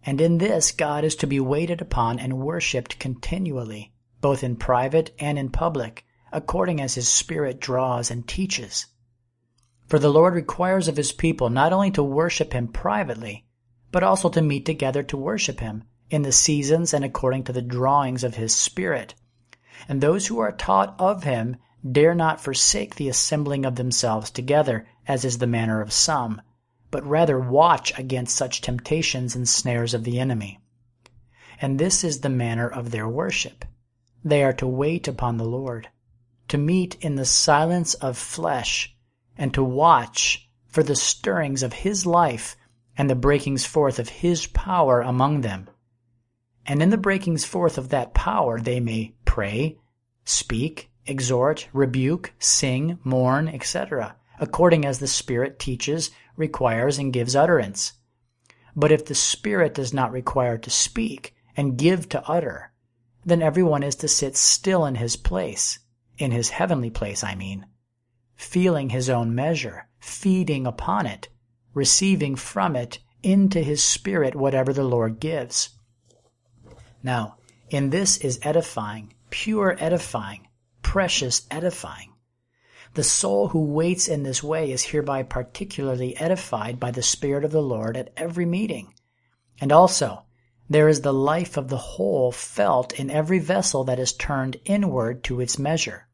And in this God is to be waited upon and worshipped continually, both in private and in public, according as His Spirit draws and teaches. For the Lord requires of His people not only to worship Him privately, but also to meet together to worship Him in the seasons and according to the drawings of his Spirit. And those who are taught of him dare not forsake the assembling of themselves together, as is the manner of some, but rather watch against such temptations and snares of the enemy. And this is the manner of their worship. they are to wait upon the Lord, to meet in the silence of flesh, and to watch for the stirrings of His life and the breakings forth of His power among them. And in the breakings forth of that power they may pray, speak, exhort, rebuke, sing, mourn, etc., according as the Spirit teaches, requires, and gives utterance. But if the Spirit does not require to speak and give to utter, then everyone is to sit still in his place, in his heavenly place, I mean, feeling his own measure, feeding upon it, receiving from it into his spirit whatever the Lord gives. Now, in this is edifying, pure edifying, precious edifying. The soul who waits in this way is hereby particularly edified by the Spirit of the Lord at every meeting. And also, there is the life of the whole felt in every vessel that is turned inward to its measure.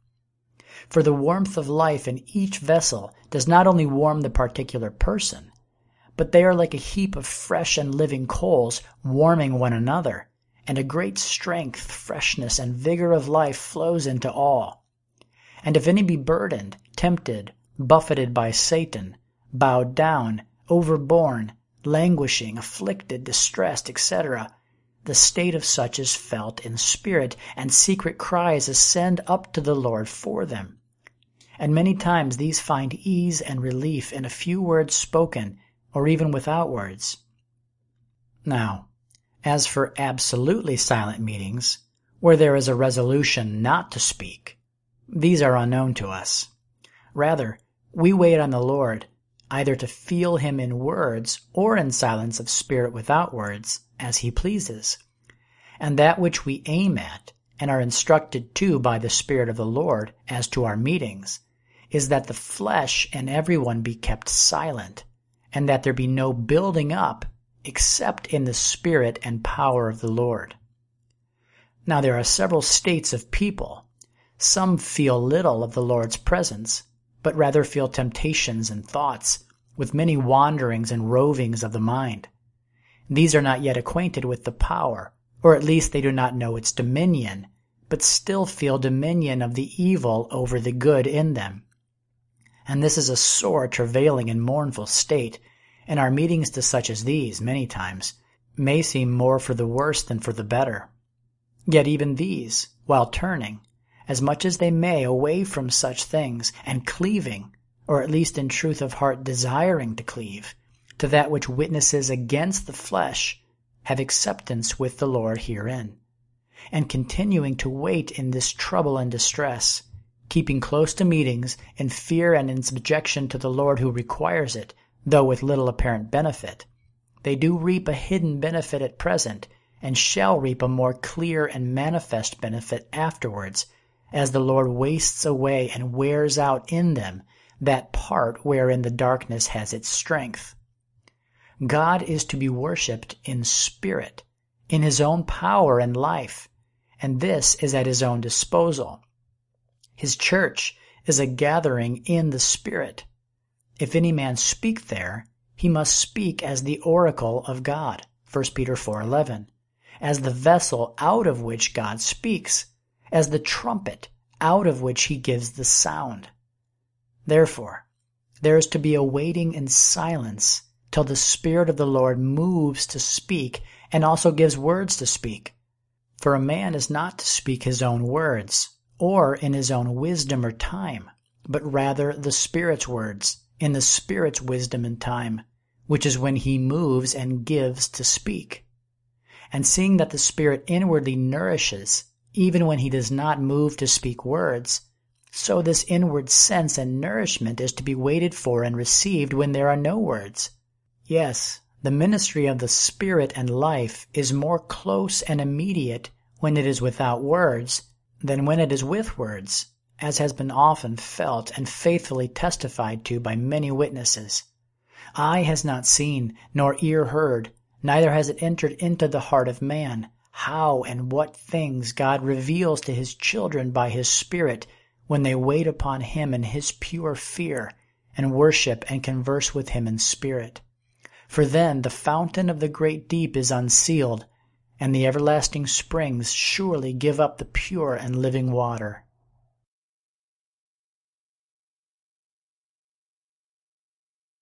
For the warmth of life in each vessel does not only warm the particular person, but they are like a heap of fresh and living coals warming one another, and a great strength, freshness, and vigor of life flows into all. And if any be burdened, tempted, buffeted by Satan, bowed down, overborne, languishing, afflicted, distressed, etc., the state of such is felt in spirit, and secret cries ascend up to the Lord for them. And many times these find ease and relief in a few words spoken, or even without words. Now, as for absolutely silent meetings, where there is a resolution not to speak, these are unknown to us. Rather, we wait on the Lord, either to feel him in words or in silence of spirit without words, as he pleases. And that which we aim at, and are instructed to by the Spirit of the Lord as to our meetings, is that the flesh and everyone be kept silent, and that there be no building up except in the Spirit and power of the Lord. Now there are several states of people some feel little of the Lord's presence, but rather feel temptations and thoughts, with many wanderings and rovings of the mind. These are not yet acquainted with the power, or at least they do not know its dominion, but still feel dominion of the evil over the good in them. And this is a sore, travailing, and mournful state, and our meetings to such as these, many times, may seem more for the worse than for the better. Yet even these, while turning, as much as they may away from such things, and cleaving, or at least in truth of heart desiring to cleave, to that which witnesses against the flesh, have acceptance with the Lord herein, and continuing to wait in this trouble and distress, keeping close to meetings in fear and in subjection to the Lord who requires it, though with little apparent benefit, they do reap a hidden benefit at present, and shall reap a more clear and manifest benefit afterwards as the Lord wastes away and wears out in them that part wherein the darkness has its strength. God is to be worshipped in spirit, in his own power and life, and this is at his own disposal. His church is a gathering in the spirit. If any man speak there, he must speak as the oracle of God, 1 Peter 4:11, as the vessel out of which God speaks as the trumpet out of which he gives the sound. Therefore, there is to be a waiting in silence till the Spirit of the Lord moves to speak and also gives words to speak. For a man is not to speak his own words, or in his own wisdom or time, but rather the Spirit's words, in the Spirit's wisdom and time, which is when he moves and gives to speak. And seeing that the Spirit inwardly nourishes even when he does not move to speak words. So this inward sense and nourishment is to be waited for and received when there are no words. Yes, the ministry of the Spirit and life is more close and immediate when it is without words than when it is with words, as has been often felt and faithfully testified to by many witnesses. Eye has not seen, nor ear heard, neither has it entered into the heart of man how and what things God reveals to his children by his Spirit when they wait upon him in his pure fear and worship and converse with him in spirit. For then the fountain of the great deep is unsealed, and the everlasting springs surely give up the pure and living water.